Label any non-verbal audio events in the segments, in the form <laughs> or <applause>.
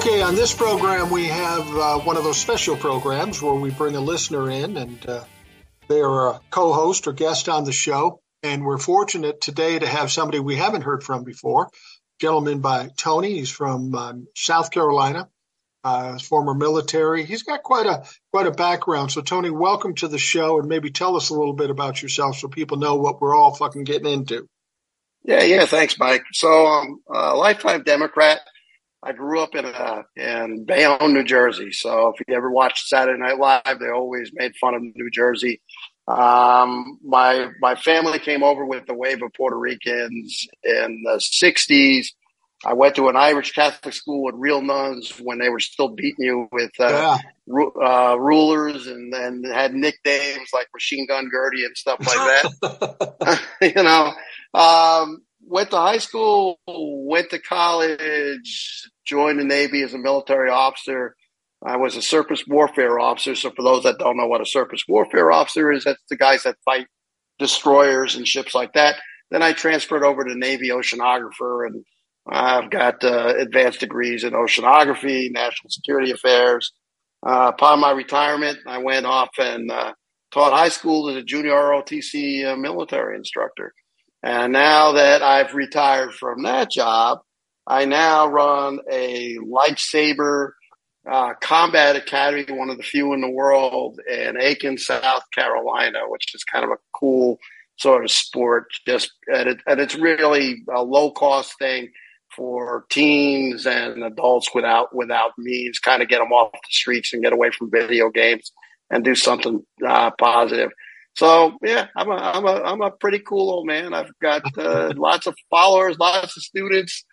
Okay, on this program, we have uh, one of those special programs where we bring a listener in and uh, they're a co host or guest on the show. And we're fortunate today to have somebody we haven't heard from before, a gentleman by Tony. He's from um, South Carolina, uh, former military. He's got quite a quite a background. So, Tony, welcome to the show, and maybe tell us a little bit about yourself so people know what we're all fucking getting into. Yeah, yeah. Thanks, Mike. So, um, uh, lifetime Democrat. I grew up in a, in Bayonne, New Jersey. So if you ever watched Saturday Night Live, they always made fun of New Jersey. Um, my my family came over with the wave of Puerto Ricans in the '60s. I went to an Irish Catholic school with real nuns when they were still beating you with uh, yeah. ru- uh, rulers and, and had nicknames like Machine Gun Gertie and stuff like that. <laughs> <laughs> you know, um, went to high school, went to college, joined the Navy as a military officer. I was a surface warfare officer. So, for those that don't know what a surface warfare officer is, that's the guys that fight destroyers and ships like that. Then I transferred over to Navy oceanographer, and I've got uh, advanced degrees in oceanography, national security affairs. Uh, upon my retirement, I went off and uh, taught high school as a junior ROTC uh, military instructor. And now that I've retired from that job, I now run a lightsaber uh, combat academy, one of the few in the world in Aiken, South Carolina, which is kind of a cool sort of sport. Just and, it, and it's really a low cost thing for teens and adults without without means. Kind of get them off the streets and get away from video games and do something uh, positive. So yeah, I'm a I'm a I'm a pretty cool old man. I've got uh, <laughs> lots of followers, lots of students.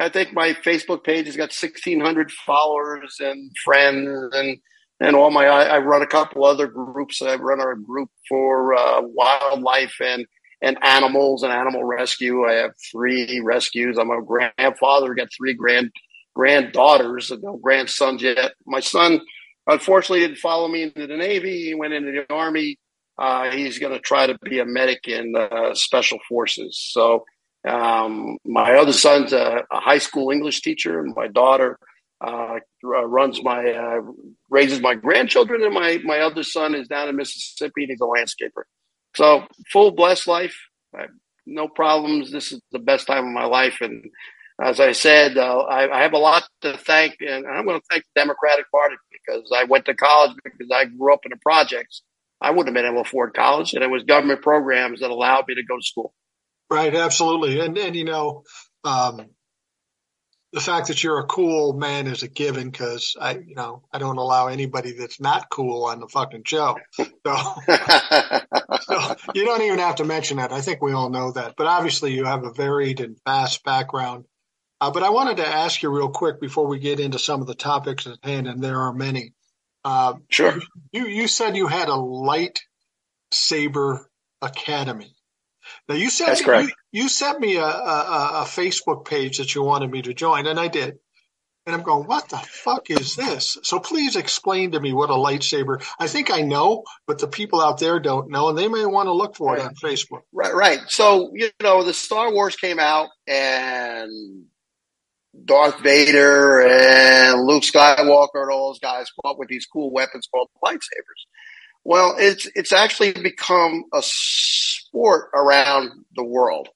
I think my Facebook page has got 1,600 followers and friends, and and all my I, I run a couple other groups. I run a group for uh, wildlife and and animals and animal rescue. I have three rescues. I'm a grandfather. Got three grand granddaughters, and no grandsons yet. My son, unfortunately, didn't follow me into the Navy. He went into the Army uh, he's going to try to be a medic in uh, special forces. So um, my other son's a, a, high school English teacher, and my daughter uh, runs my uh, raises my grandchildren, and my my other son is down in Mississippi, and he's a landscaper. So full blessed life, no problems. This is the best time of my life, and as I said, uh, I, I, have a lot to thank, and I'm going to thank the Democratic Party because I went to college because I grew up in the projects I wouldn't have been able to afford college, and it was government programs that allowed me to go to school. Right, absolutely, and and you know, um, the fact that you're a cool man is a given because I, you know, I don't allow anybody that's not cool on the fucking show. So, so, you don't even have to mention that. I think we all know that. But obviously, you have a varied and vast background. Uh, but I wanted to ask you real quick before we get into some of the topics at hand, and there are many. Uh, sure. You you said you had a light saber academy. Now you sent That's me. You, you sent me a, a, a Facebook page that you wanted me to join, and I did. And I'm going, what the fuck is this? So please explain to me what a lightsaber. I think I know, but the people out there don't know, and they may want to look for right. it on Facebook. Right, right. So you know, the Star Wars came out, and Darth Vader and Luke Skywalker and all those guys fought with these cool weapons called lightsabers. Well, it's it's actually become a sport around the world.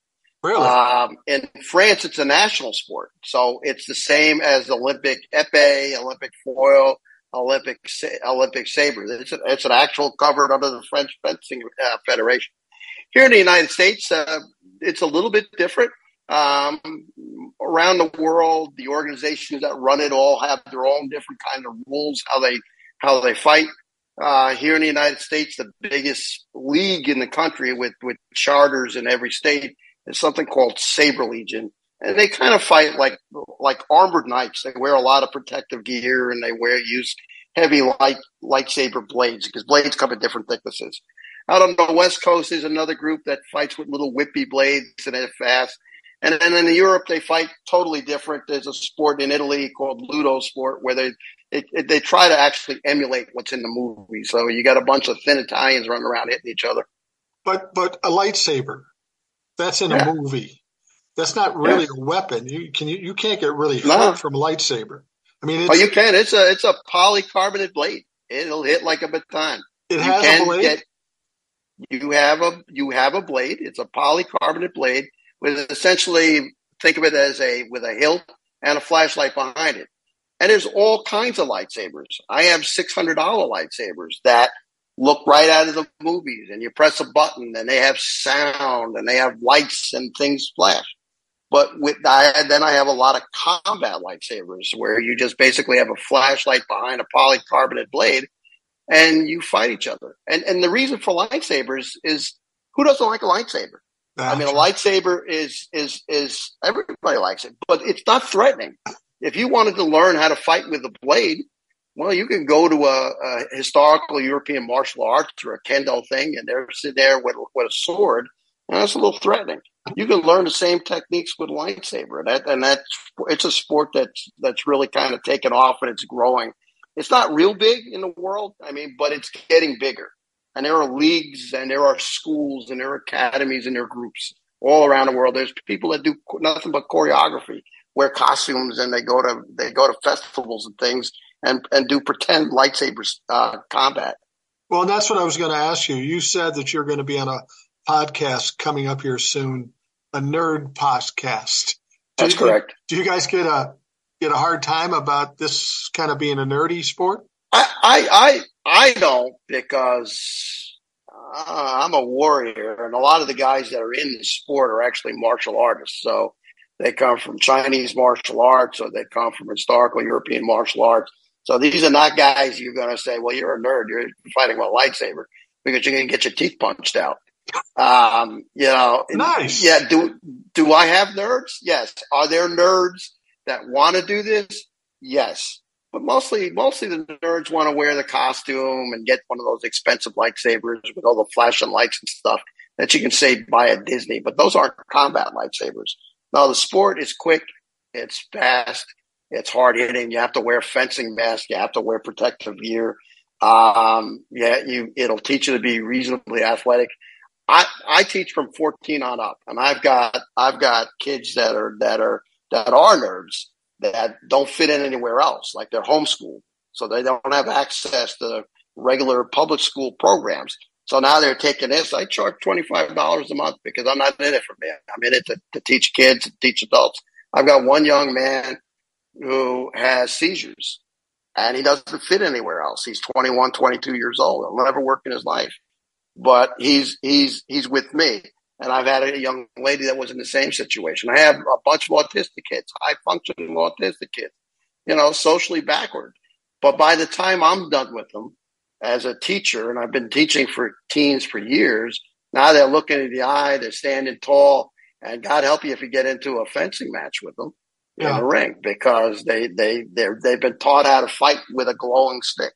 Really? Um, in France, it's a national sport, so it's the same as Olympic epee, Olympic foil, Olympic Olympic saber. It's, a, it's an actual covered under the French Fencing uh, Federation. Here in the United States, uh, it's a little bit different. Um, around the world, the organizations that run it all have their own different kind of rules how they how they fight. Uh, here in the United States, the biggest league in the country with with charters in every state is something called Saber Legion, and they kind of fight like like armored knights. They wear a lot of protective gear and they wear use heavy light lightsaber blades because blades come in different thicknesses. Out on the West Coast, is another group that fights with little whippy blades and they're fast. And then in Europe, they fight totally different. There's a sport in Italy called Ludo sport where they it, it, they try to actually emulate what's in the movie. So you got a bunch of thin Italians running around hitting each other. But but a lightsaber, that's in yeah. a movie. That's not really yeah. a weapon. You can you, you can't get really hurt no. from a lightsaber. I mean, oh, you can. It's a it's a polycarbonate blade. It'll hit like a baton. It has a blade. Get, you have a you have a blade. It's a polycarbonate blade with essentially think of it as a with a hilt and a flashlight behind it. And there's all kinds of lightsabers. I have six hundred dollar lightsabers that look right out of the movies, and you press a button, and they have sound, and they have lights and things flash. But with I, then I have a lot of combat lightsabers where you just basically have a flashlight behind a polycarbonate blade, and you fight each other. And and the reason for lightsabers is who doesn't like a lightsaber? I mean, a lightsaber is is is everybody likes it, but it's not threatening. If you wanted to learn how to fight with a blade, well, you can go to a, a historical European martial arts or a kendo thing, and they're sitting there with with a sword, and that's a little threatening. You can learn the same techniques with lightsaber, and that and that's it's a sport that's that's really kind of taken off and it's growing. It's not real big in the world, I mean, but it's getting bigger and there are leagues and there are schools and there are academies and there are groups all around the world. There's people that do nothing but choreography, wear costumes, and they go to they go to festivals and things and and do pretend lightsabers uh, combat. Well, that's what I was going to ask you. You said that you're going to be on a podcast coming up here soon, a nerd podcast. Do that's you, correct. Do you guys get a get a hard time about this kind of being a nerdy sport? I I I, don't because uh, I'm a warrior, and a lot of the guys that are in the sport are actually martial artists. So they come from Chinese martial arts, or they come from historical European martial arts. So these are not guys you're going to say, "Well, you're a nerd. You're fighting with a lightsaber," because you're going to get your teeth punched out. Um, you know, nice. Yeah. Do do I have nerds? Yes. Are there nerds that want to do this? Yes. But mostly, mostly the nerds want to wear the costume and get one of those expensive lightsabers with all the flashing lights and stuff that you can say buy at Disney. But those aren't combat lightsabers. Now the sport is quick, it's fast, it's hard hitting. You have to wear fencing mask. You have to wear protective gear. Um, yeah, you it'll teach you to be reasonably athletic. I, I teach from 14 on up and I've got, I've got kids that are, that are, that are nerds that don't fit in anywhere else, like they're homeschooled. So they don't have access to regular public school programs. So now they're taking this. I charge $25 a month because I'm not in it for me. I'm in it to, to teach kids and teach adults. I've got one young man who has seizures and he doesn't fit anywhere else. He's 21, 22 years old. He'll never work in his life, but he's, he's, he's with me. And I've had a young lady that was in the same situation. I have a bunch of autistic kids, high functioning autistic kids, you know, socially backward. But by the time I'm done with them as a teacher, and I've been teaching for teens for years, now they're looking in the eye, they're standing tall, and God help you if you get into a fencing match with them yeah. in the ring because they they they they've been taught how to fight with a glowing stick.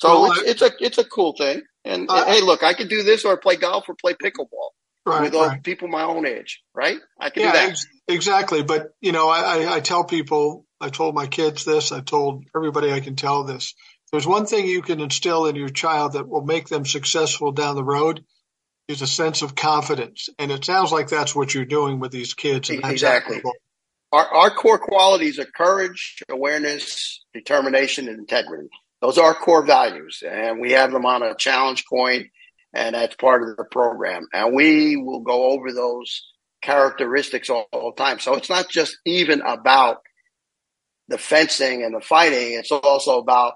So well, it's, it's, a it's a cool thing. And, uh, and hey, look, I could do this or play golf or play pickleball right, with right. people my own age, right? I can yeah, do that. Ex- exactly. But, you know, I, I tell people, I told my kids this, I told everybody I can tell this. There's one thing you can instill in your child that will make them successful down the road is a sense of confidence. And it sounds like that's what you're doing with these kids. exactly. Our, our core qualities are courage, awareness, determination, and integrity. Those are our core values. And we have them on a challenge coin and that's part of the program. And we will go over those characteristics all, all, the time. So it's not just even about the fencing and the fighting; it's also about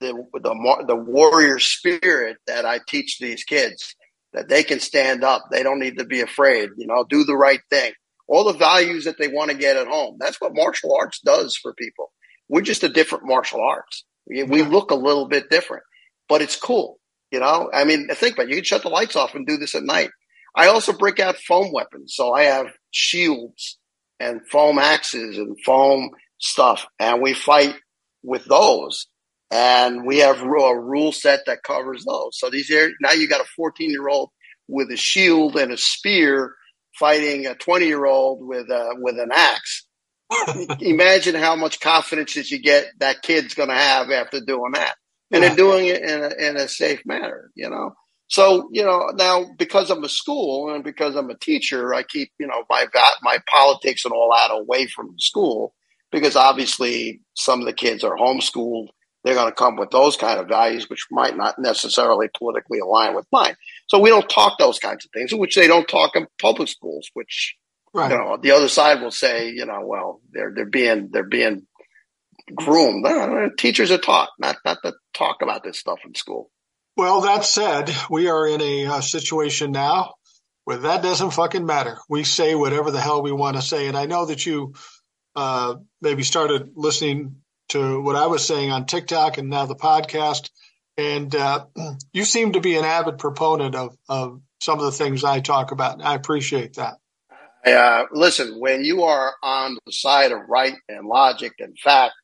the the the warrior spirit that I teach these kids that they can stand up. They don't need to be afraid. You know, do the right thing. All the values that they want to get at home. That's what martial arts does for people. We're just a different martial arts. We, we look a little bit different, but it's cool. You know, I mean, think about it. You can shut the lights off and do this at night. I also break out foam weapons. So I have shields and foam axes and foam stuff, and we fight with those. and we have a rule set that covers those. So these are now you got a 14 year old with a shield and a spear fighting a 20 year old with a, with an axe. <laughs> Imagine how much confidence that you get that kid's going to have after doing that. And yeah. they're doing it in a, in a safe manner, you know? So, you know, now because I'm a school and because I'm a teacher, I keep, you know, my, my politics and all that away from school because obviously some of the kids are homeschooled they're going to come with those kind of values, which might not necessarily politically align with mine. So we don't talk those kinds of things, which they don't talk in public schools. Which right. you know, the other side will say, you know, well, they're they're being they're being groomed. Teachers are taught not not to talk about this stuff in school. Well, that said, we are in a uh, situation now where that doesn't fucking matter. We say whatever the hell we want to say, and I know that you uh, maybe started listening to what I was saying on TikTok and now the podcast. And uh, <clears throat> you seem to be an avid proponent of, of some of the things I talk about. And I appreciate that. Uh, listen, when you are on the side of right and logic and fact,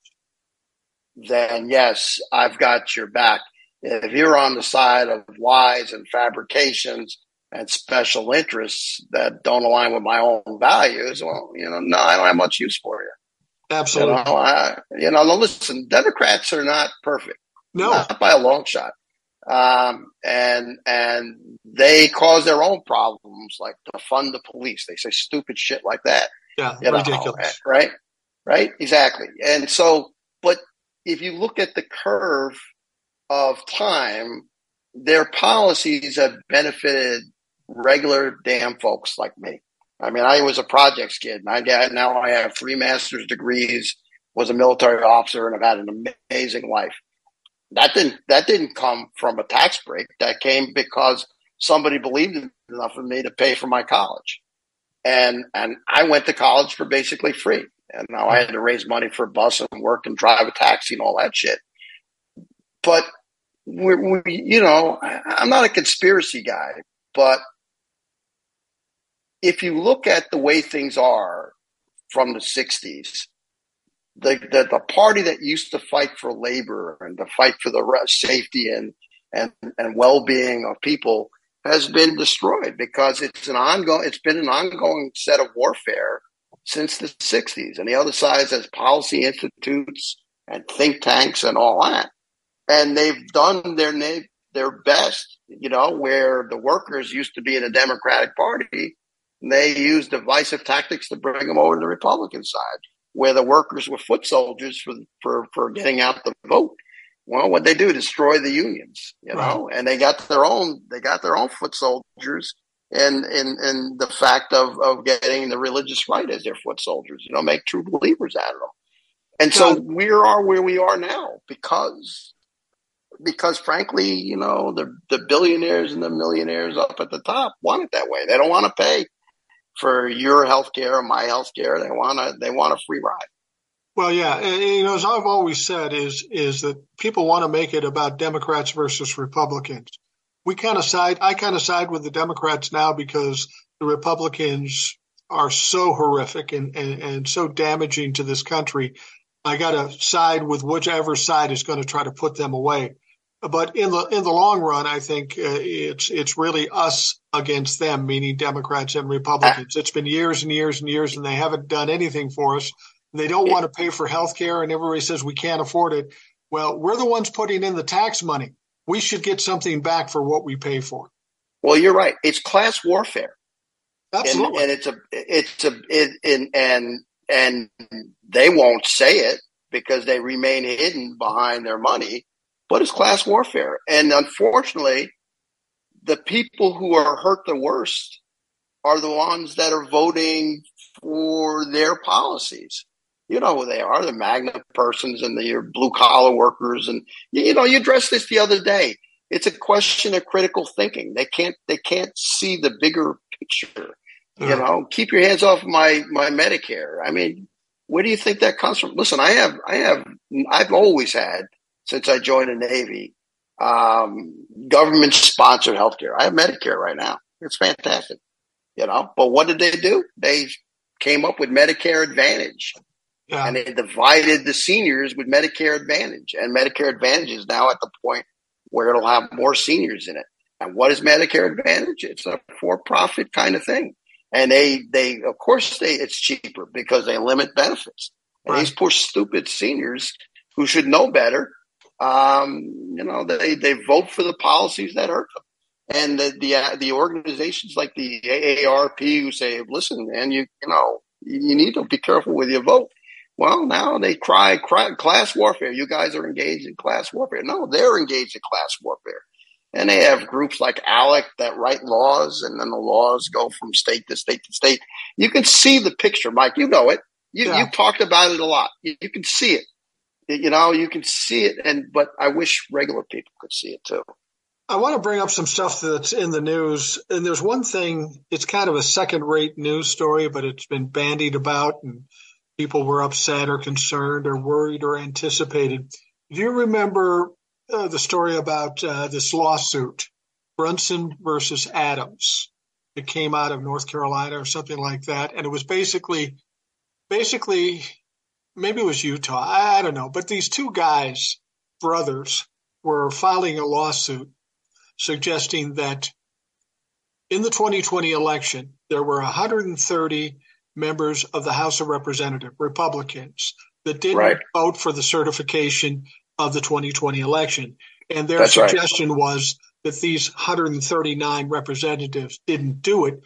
then yes, I've got your back. If you're on the side of lies and fabrications and special interests that don't align with my own values, well, you know, no, I don't have much use for you. Absolutely. You know, I, you know, listen, Democrats are not perfect. No, not by a long shot. Um, and and they cause their own problems, like to fund the police. They say stupid shit like that. Yeah, you ridiculous. Know, right? Right? Exactly. And so, but if you look at the curve of time, their policies have benefited regular damn folks like me. I mean, I was a projects kid, now I have three master's degrees, was a military officer, and I've had an amazing life. That didn't that didn't come from a tax break. That came because somebody believed enough in me to pay for my college, and and I went to college for basically free. And now I had to raise money for a bus and work and drive a taxi and all that shit. But we, we you know, I'm not a conspiracy guy, but if you look at the way things are from the 60s, the, the, the party that used to fight for labor and to fight for the safety and, and, and well-being of people has been destroyed because it's an ongoing, it's been an ongoing set of warfare since the 60s. And the other side has policy institutes and think tanks and all that. And they've done their, their best, you know, where the workers used to be in a Democratic Party they used divisive tactics to bring them over to the Republican side, where the workers were foot soldiers for for for getting out the vote. Well, what they do destroy the unions, you know, right. and they got their own they got their own foot soldiers in in in the fact of of getting the religious right as their foot soldiers, you know, make true believers out of them. And so we are where we are now because because frankly, you know, the the billionaires and the millionaires up at the top want it that way. They don't want to pay for your health care or my health care. They want to, they want a free ride. Well, yeah, and, you know, as I've always said, is is that people want to make it about Democrats versus Republicans. We kind of side. I kind of side with the Democrats now because the Republicans are so horrific and, and, and so damaging to this country. I got to side with whichever side is going to try to put them away but in the in the long run, I think uh, it's it's really us against them, meaning Democrats and Republicans. It's been years and years and years, and they haven't done anything for us. They don't want to pay for health care, and everybody says we can't afford it. Well, we're the ones putting in the tax money. We should get something back for what we pay for. Well, you're right. It's class warfare. Absolutely, and, and it's a it's a it, and and they won't say it because they remain hidden behind their money but it's class warfare. And unfortunately, the people who are hurt the worst are the ones that are voting for their policies. You know who they are, the magnet persons and the blue collar workers. And, you know, you addressed this the other day. It's a question of critical thinking. They can't, they can't see the bigger picture. You know, keep your hands off my, my Medicare. I mean, where do you think that comes from? Listen, I have, I have, I've always had since I joined the Navy. Um, government sponsored healthcare. I have Medicare right now. It's fantastic, you know. But what did they do? They came up with Medicare Advantage, Yeah. And they divided the seniors with Medicare Advantage. And Medicare Advantage is now at the point where it'll have more seniors in it. And what is Medicare Advantage? It's a for profit kind of thing. And they, they, of course, they, it's cheaper because they limit benefits. And right. these poor stupid seniors who should know better, um, you know, they, they vote for the policies that hurt them. And the, the, uh, the organizations like the AARP who say, listen, man, you, you know, you need to be careful with your vote. Well, now they cry, cry class warfare. You guys are engaged in class warfare. No, they're engaged in class warfare. And they have groups like ALEC that write laws, and then the laws go from state to state to state. You can see the picture, Mike. You know it. You, yeah. you talked about it a lot. You, you can see it. You know, you can see it, and but I wish regular people could see it too. I want to bring up some stuff that's in the news. And there's one thing, it's kind of a second rate news story, but it's been bandied about and people were upset or concerned or worried or anticipated. Do you remember uh, the story about uh, this lawsuit, Brunson versus Adams? It came out of North Carolina or something like that. And it was basically, basically, maybe it was Utah. I, I don't know. But these two guys, brothers, were filing a lawsuit suggesting that in the 2020 election, there were 130 members of the House of Representatives, Republicans, that didn't right. vote for the certification of the 2020 election. And their That's suggestion right. was that these 139 representatives didn't do it,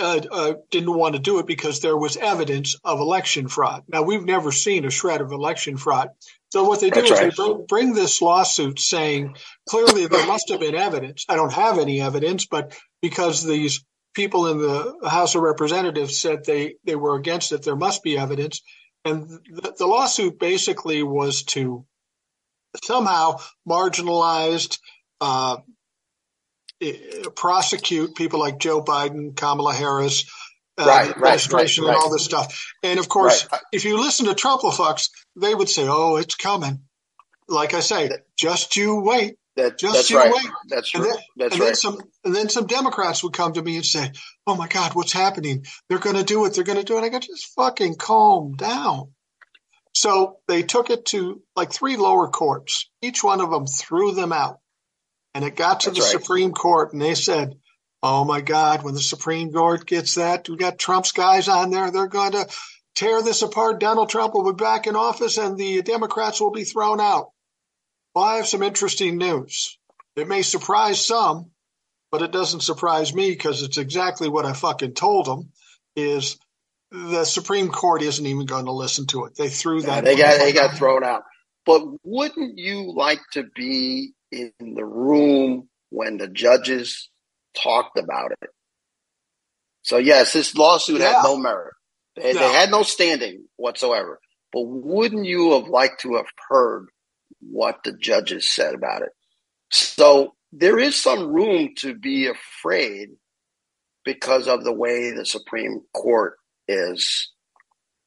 uh, uh, didn't want to do it because there was evidence of election fraud. Now, we've never seen a shred of election fraud. So what they do That's is right. they bring, bring this lawsuit saying clearly there must have been evidence. I don't have any evidence, but because these people in the House of Representatives said they, they were against it. There must be evidence. And the, the lawsuit basically was to somehow marginalized, uh, prosecute people like Joe Biden, Kamala Harris, uh, right, administration, right, right, and all this stuff. And of course, if you listen to Trumplefucks, they would say, "Oh, it's coming." Like I say, just you wait. That, Just that's right. Wait. That's and then, That's and right. Then some, and then some Democrats would come to me and say, "Oh my God, what's happening? They're going to do it. They're going to do it." I go, "Just fucking calm down." So they took it to like three lower courts. Each one of them threw them out, and it got to that's the right. Supreme Court, and they said, "Oh my God, when the Supreme Court gets that, we got Trump's guys on there. They're going to." Tear this apart. Donald Trump will be back in office and the Democrats will be thrown out. Well, I have some interesting news. It may surprise some, but it doesn't surprise me because it's exactly what I fucking told them. Is the Supreme Court isn't even going to listen to it. They threw that. Yeah, they got they got <laughs> thrown out. But wouldn't you like to be in the room when the judges talked about it? So yes, this lawsuit yeah. had no merit. They, no. they had no standing whatsoever. But wouldn't you have liked to have heard what the judges said about it. So there is some room to be afraid because of the way the Supreme Court is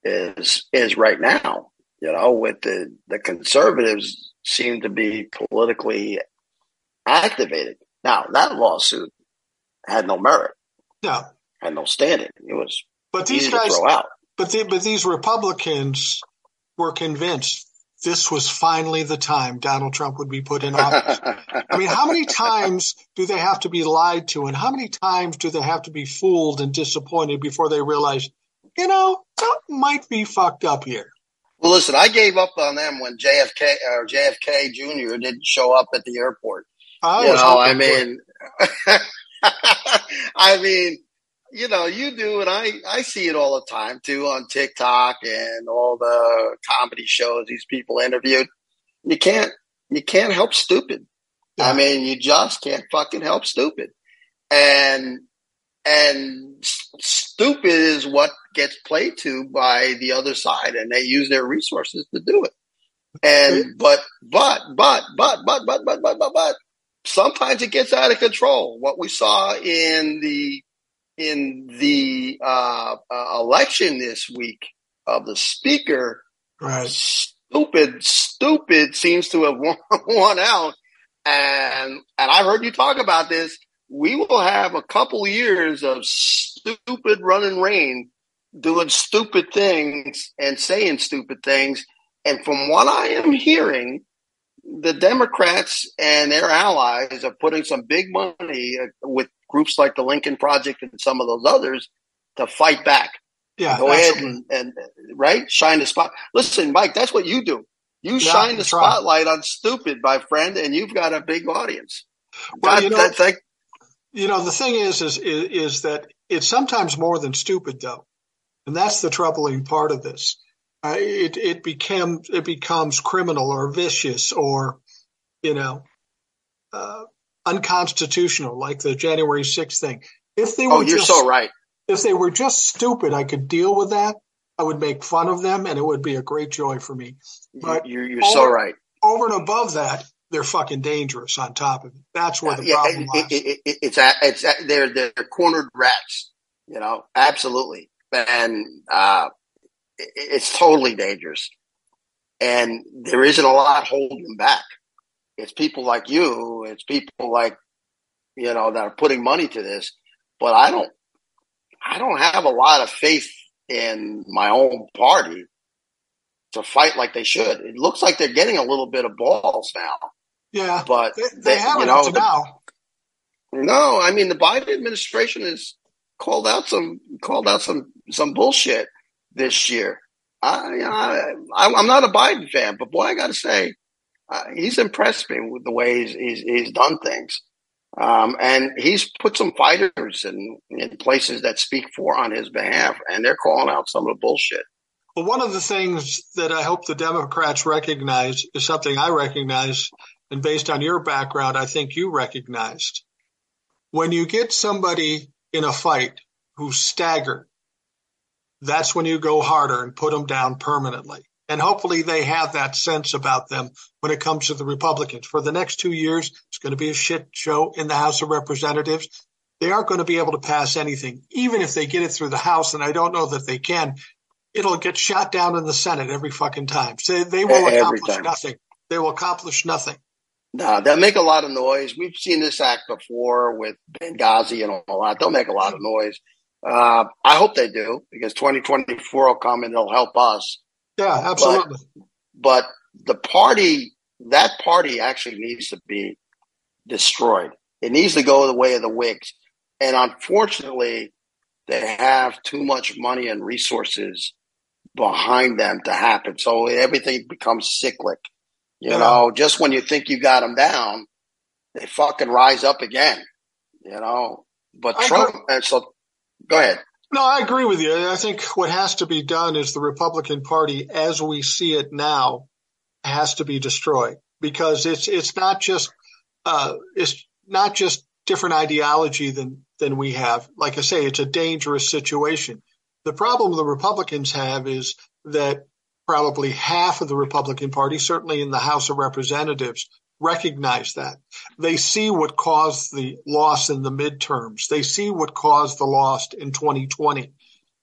is is right now. You know, with the the conservatives seem to be politically activated. Now that lawsuit had no merit. No, had no standing. It was but these guys But the, but these Republicans were convinced this was finally the time Donald Trump would be put in office. I mean, how many times do they have to be lied to, and how many times do they have to be fooled and disappointed before they realize, you know, something might be fucked up here? Well, listen, I gave up on them when JFK or JFK Jr. didn't show up at the airport. I you know, <laughs> I mean, I mean, you know, you do, and I, I see it all the time too on TikTok and all the comedy shows these people interviewed. You can't, you can't help stupid. Yeah. I mean, you just can't fucking help stupid. And, and stupid is what gets played to by the other side and they use their resources to do it. And, but, but, but, but, but, but, but, but, but, but, sometimes it gets out of control. What we saw in the in the uh, uh, election this week of the speaker, right. stupid, stupid seems to have <laughs> won, won out. And and I've heard you talk about this. We will have a couple years of stupid running rain doing stupid things and saying stupid things. And from what I am hearing, the Democrats and their allies are putting some big money uh, with groups like the Lincoln Project and some of those others to fight back. Yeah, go ahead and, and, right shine the spot. Listen, Mike, that's what you do. You yeah, shine the spotlight right. on stupid, my friend, and you've got a big audience. Well, that, you know, that, you know, the thing is, is, is, is that it's sometimes more than stupid, though, and that's the troubling part of this. Uh, it it became it becomes criminal or vicious or, you know, uh, unconstitutional, like the January 6th thing. If they oh, were oh, you're just, so right. If they were just stupid, I could deal with that. I would make fun of them, and it would be a great joy for me. But you're, you're over, so right. Over and above that, they're fucking dangerous. On top of it, that's where the yeah, problem it, lies. It, it, it's at, it's at, they're they're cornered rats. You know, absolutely, and uh, it's totally dangerous. And there isn't a lot holding them back. It's people like you. It's people like you know that are putting money to this. But I don't. I don't have a lot of faith in my own party to fight like they should. It looks like they're getting a little bit of balls now. Yeah, but they, they, they haven't you know, the, now. No, I mean the Biden administration has called out some called out some some bullshit this year. I, I I'm not a Biden fan, but boy, I got to say, uh, he's impressed me with the way he's he's, he's done things. Um, and he's put some fighters in, in places that speak for on his behalf, and they're calling out some of the bullshit. Well, one of the things that I hope the Democrats recognize is something I recognize, and based on your background, I think you recognized. When you get somebody in a fight who's staggered, that's when you go harder and put them down permanently. And hopefully they have that sense about them when it comes to the Republicans. For the next two years, it's going to be a shit show in the House of Representatives. They aren't going to be able to pass anything, even if they get it through the House. And I don't know that they can. It'll get shot down in the Senate every fucking time. So they will accomplish nothing. They will accomplish nothing. No, they'll make a lot of noise. We've seen this act before with Benghazi and all that. They'll make a lot of noise. Uh, I hope they do because 2024 will come and they'll help us. Yeah, absolutely. But, but the party, that party actually needs to be destroyed. It needs to go the way of the Whigs. And unfortunately, they have too much money and resources behind them to happen. So everything becomes cyclic. You yeah. know, just when you think you got them down, they fucking rise up again. You know, but I Trump, and so go ahead. No, I agree with you. I think what has to be done is the Republican Party, as we see it now, has to be destroyed because it's it's not just uh, it's not just different ideology than than we have. Like I say, it's a dangerous situation. The problem the Republicans have is that probably half of the Republican Party, certainly in the House of Representatives, recognize that. They see what caused the loss in the midterms. They see what caused the loss in 2020.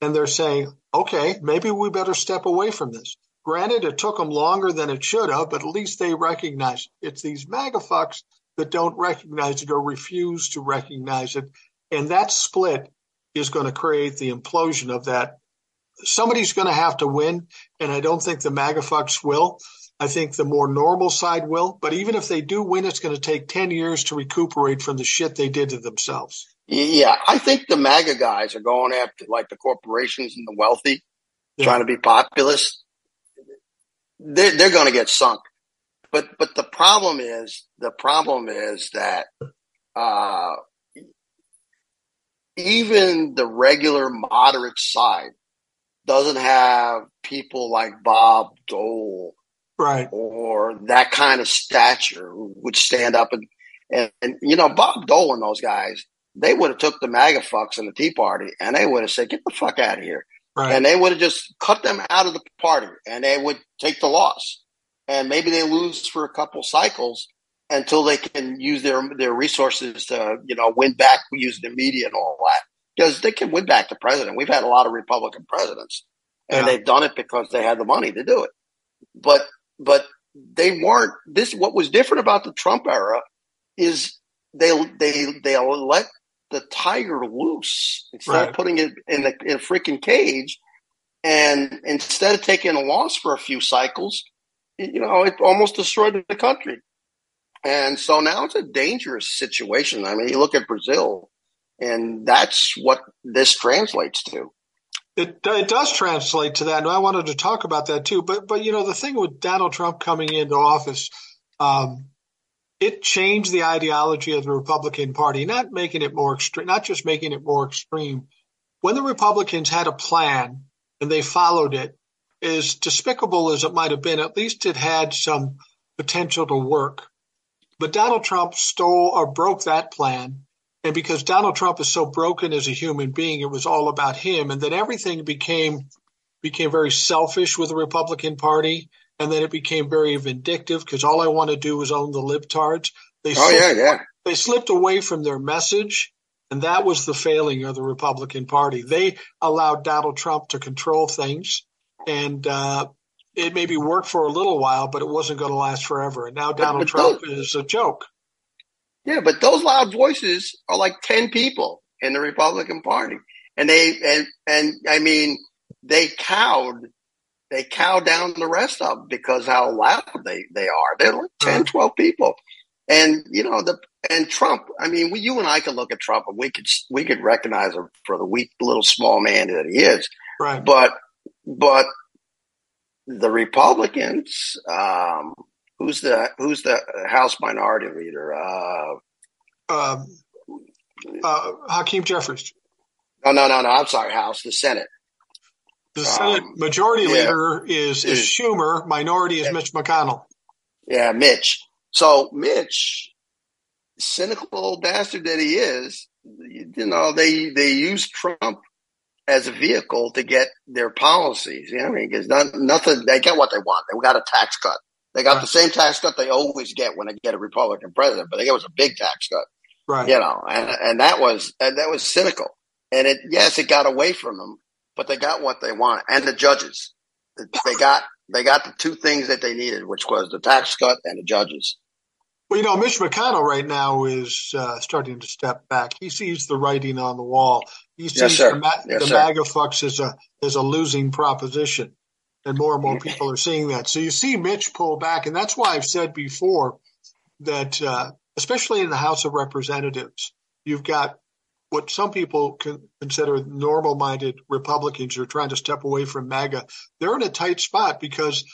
And they're saying, okay, maybe we better step away from this. Granted, it took them longer than it should have, but at least they recognize it. it's these MAGA fucks that don't recognize it or refuse to recognize it. And that split is going to create the implosion of that. Somebody's going to have to win, and I don't think the MAGA fucks will. I think the more normal side will. But even if they do win, it's going to take 10 years to recuperate from the shit they did to themselves. Yeah, I think the MAGA guys are going after like the corporations and the wealthy, yeah. trying to be populist. They're, they're going to get sunk. But but the problem is the problem is that uh, even the regular moderate side doesn't have people like Bob Dole right, or that kind of stature would stand up and, and, and you know Bob Dole and those guys, they would have took the MAGA fucks and the Tea Party, and they would have said, "Get the fuck out of here," right. and they would have just cut them out of the party, and they would take the loss, and maybe they lose for a couple cycles until they can use their their resources to you know win back using the media and all that because they can win back the president. We've had a lot of Republican presidents, and yeah. they've done it because they had the money to do it. But but they weren't. This what was different about the Trump era is they they they let the tiger loose instead Right. of putting it in a, in a freaking cage. And instead of taking a loss for a few cycles, you know, it almost destroyed the country. And so now it's a dangerous situation. I mean, you look at Brazil, and that's what this translates to. It, it does translate to that, and I wanted to talk about that too. But but you know the thing with Donald Trump coming into office, um, it changed the ideology of the Republican Party, not making it more extreme, not just making it more extreme. When the Republicans had a plan and they followed it, as despicable as it might have been, at least it had some potential to work. But Donald Trump stole or broke that plan. And because Donald Trump is so broken as a human being, it was all about him. And then everything became became very selfish with the Republican Party. And then it became very vindictive because all I want to do is own the libtards. They Oh yeah, slipped, yeah. they slipped away from their message. And that was the failing of the Republican Party. They allowed Donald Trump to control things. And uh, it maybe worked for a little while, but it wasn't going to last forever. And now Donald but Trump is a joke. Yeah, but those loud voices are like ten people in the Republican Party, and they and and I mean they cowed they cow down the rest of them because how loud they they are. They're like 10, Uh-huh. 12 people, and you know the and Trump. I mean, we, you and I could look at Trump and we could we could recognize him for the weak little small man that he is, Right. but but the Republicans. Um, Who's the who's the House Minority Leader? Uh, Um, uh, Hakeem Jeffries. no, no, no, no. I'm sorry, House, the Senate. The Um, Senate Majority yeah. Leader is, is Is- Schumer. Minority is Yeah. Mitch McConnell. Yeah, Mitch. So Mitch, cynical old bastard that he is, you know, they they use Trump as a vehicle to get their policies. You know, what I mean, because nothing they get what they want. They got a tax cut. They got the same tax cut they always get when they get a Republican president, but they get was a big tax cut. Right. You know, and and that was and that was cynical. And it yes, it got away from them, but they got what they want. And the judges, they got they got the two things that they needed, which was the tax cut and the judges. Well, you know, Mitch McConnell right now is uh, starting to step back. He sees the writing on the wall. He sees Yes, sir. the, ma- Yes, the. MAGA fucks as a as a losing proposition, and more and more people are seeing that. So you see Mitch pull back, and that's why I've said before that, uh, especially in the House of Representatives, you've got what some people can consider normal-minded Republicans who are trying to step away from MAGA. They're in a tight spot because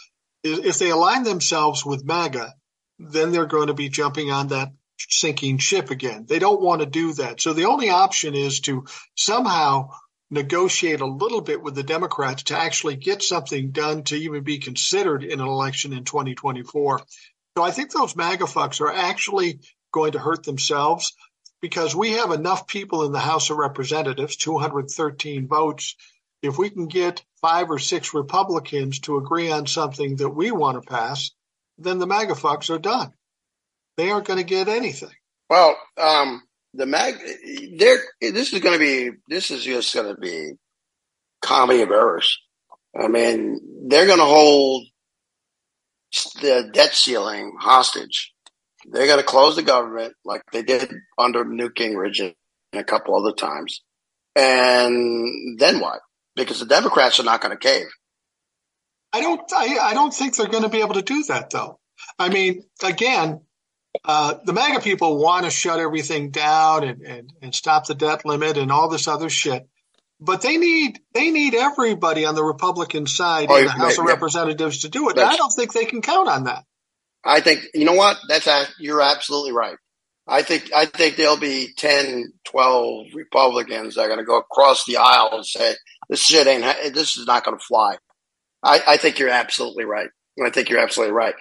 if they align themselves with MAGA, then they're going to be jumping on that sinking ship again. They don't want to do that. So the only option is to somehow negotiate a little bit with the Democrats to actually get something done to even be considered in an election in 2024. So I think those MAGA fucks are actually going to hurt themselves because we have enough people in the House of Representatives, 213 votes. If we can get five or six Republicans to agree on something that we want to pass, then the MAGA fucks are done. They aren't going to get anything. Well, um, the mag, there. This is going to be. This is just going to be comedy of errors. I mean, they're going to hold the debt ceiling hostage. They're going to close the government like they did under Newt Gingrich and a couple other times. And then what? Because the Democrats are not going to cave. I don't. I, I don't think they're going to be able to do that, though. I mean, again, uh, the MAGA people want to shut everything down and, and and stop the debt limit and all this other shit, but they need they need everybody on the Republican side Oh, in the yeah, House of yeah. Representatives to do it. And I don't think they can count on that. I think you know what? That's a, you're absolutely right. I think I think there'll be 10, 12 Republicans that are going to go across the aisle and say this shit ain't this is not going to fly. I, I think you're absolutely right. I think you're absolutely right.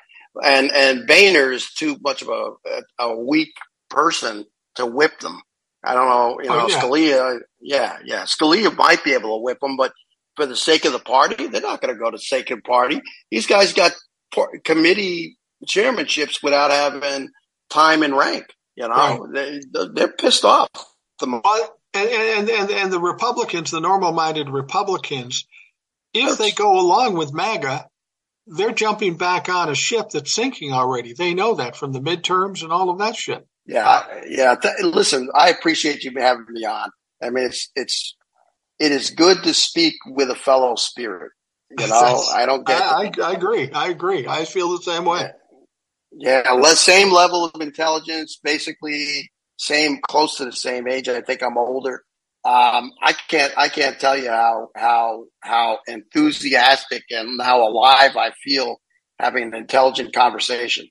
And and Boehner is too much of a a, weak person to whip them. I don't know. You Oh, know, yeah. Scalise. Yeah, yeah. Scalise might be able to whip them, but for the sake of the party, they're not going to go to the sake of the party. These guys got par- committee chairmanships without having time and rank. You know, they, they're pissed off. The and and and, and the Republicans, the normal-minded Republicans, if they go along with MAGA, they're jumping back on a ship that's sinking already. They know that from the midterms and all of that shit. Yeah, yeah. Th- listen, I appreciate you having me on. I mean, it's it's it is good to speak with a fellow spirit. You <laughs> know, I don't get. I, I, I, agree. I agree. I feel the same way. Yeah, yeah same level of intelligence, basically same, close to the same age. I think I'm older. Um, I can't, I can't tell you how how how enthusiastic and how alive I feel having an intelligent conversation.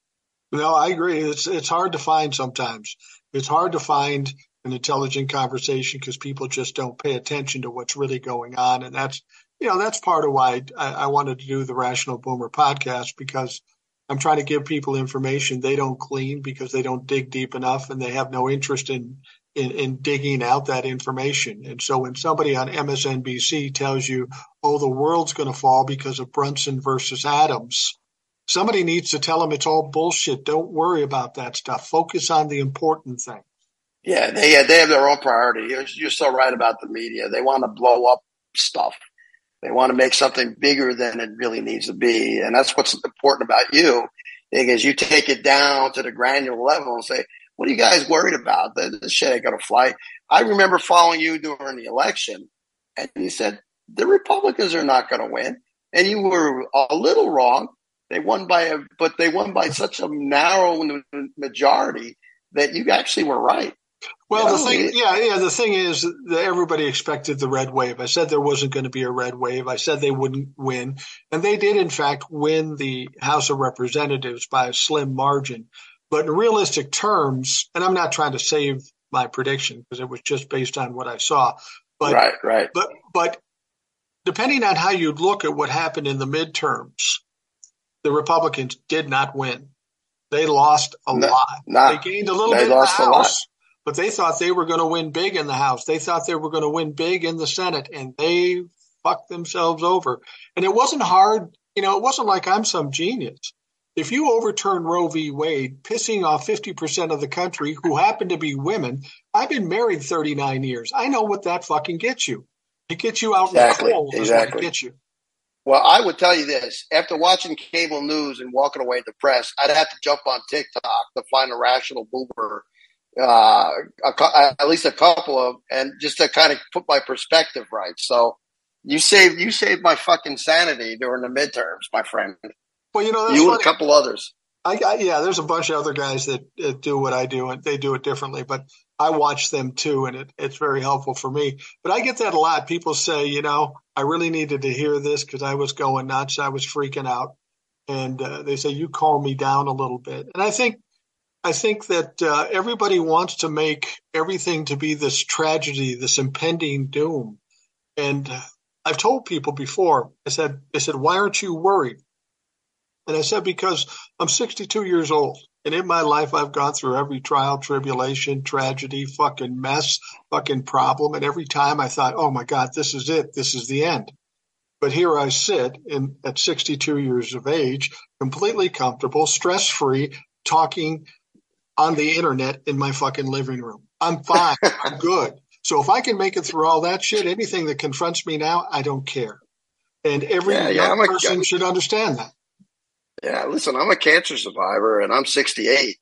No, I agree. It's it's hard to find sometimes. It's hard to find an intelligent conversation because people just don't pay attention to what's really going on, and that's you know that's part of why I, I wanted to do the Rational Boomer podcast because I'm trying to give people information they don't glean because they don't dig deep enough and they have no interest in in, in digging out that information. And so when somebody on MSNBC tells you, "Oh, the world's going to fall because of Brunson versus Adams," somebody needs to tell them it's all bullshit. Don't worry about that stuff. Focus on the important thing. Yeah, they they have their own priority. You're, you're so right about the media. They want to blow up stuff. They want to make something bigger than it really needs to be, and that's what's important about you. Is you take it down to the granular level and say, "What are you guys worried about? This shit ain't gonna fly." I remember following you during the election, and you said the Republicans are not going to win, and you were a little wrong they won by a, but they won by such a narrow majority that you actually were right. Well, you know, the thing, yeah, yeah, the thing is that everybody expected the red wave. I said there wasn't going to be a red wave. I said they wouldn't win, and they did, in fact, win the House of Representatives by a slim margin. But in realistic terms, and I'm not trying to save my prediction because it was just based on what I saw. But, right, right. But, but depending on how you look at what happened in the midterms, the Republicans did not win. They lost a no, lot. Nah, they gained a little bit in the House, but they thought they were going to win big in the House. They thought they were going to win big in the Senate, and they fucked themselves over. And it wasn't hard. You know, it wasn't like I'm some genius. If you overturn Roe v. Wade, pissing off 50% of the country who happen to be women, I've been married 39 years. I know what that fucking gets you. It gets you out exactly, in the cold. Exactly. Gets you. Well, I would tell you this: after watching cable news and walking away depressed, I'd have to jump on TikTok to find a rational boomer, uh, a, at least a couple of, and just to kind of put my perspective right. So, you saved you saved my fucking sanity during the midterms, my friend. Well, you know, you funny. and a couple others. I, I, yeah, there's a bunch of other guys that, that, do what I do, and they do it differently. But I watch them too, and it, it's very helpful for me. But I get that a lot. People say, you know, I really needed to hear this because I was going nuts. I was freaking out, and uh, they say you calm me down a little bit. And I think, I think that uh, everybody wants to make everything to be this tragedy, this impending doom. And I've told people before. I said, I said, why aren't you worried? And I said, because I'm 62 years old. And in my life, I've gone through every trial, tribulation, tragedy, fucking mess, fucking problem. And every time I thought, oh my God, this is it. This is the end. But here I sit in, at 62 years of age, completely comfortable, stress free, talking on the internet in my fucking living room. I'm fine. <laughs> I'm good. So if I can make it through all that shit, anything that confronts me now, I don't care. And every yeah, yeah, person should understand that. Yeah, listen, I'm a cancer survivor and I'm 68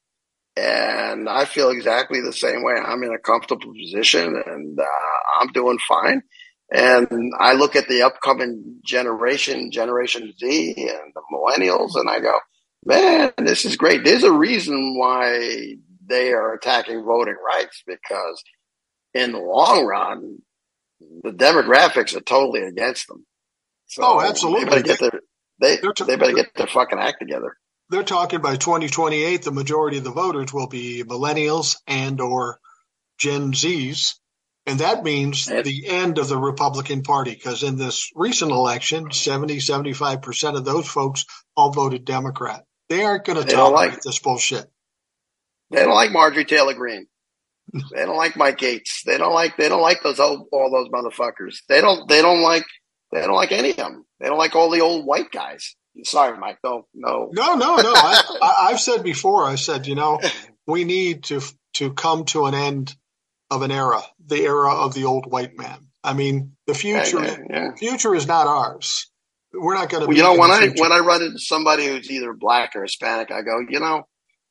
and I feel exactly the same way. I'm in a comfortable position and uh, I'm doing fine. And I look at the upcoming generation, Generation Z and the millennials, and I go, man, this is great. There's a reason why they are attacking voting rights because in the long run, the demographics are totally against them. So oh, absolutely. They, their, they t- they better get their fucking act together. They're talking by 2028, the majority of the voters will be millennials and or Gen Zs. And that means and, the end of the Republican Party because in this recent election, 70, 75% of those folks all voted Democrat. They aren't going to tolerate like, this bullshit. They don't like Marjorie Taylor Greene. they don't like Mike Gaetz. They don't like they don't like those old, all those motherfuckers. They don't they don't like they don't like any of them. They don't like all the old white guys. Sorry, Mike. No, no, no, no, no. I, have said before. I said, you know, <laughs> we need to to come to an end of an era, the era of the old white man. I mean, the future yeah, yeah. future is not ours. We're not going to. Well, you know, when I when I run into somebody who's either black or Hispanic, I go, you know,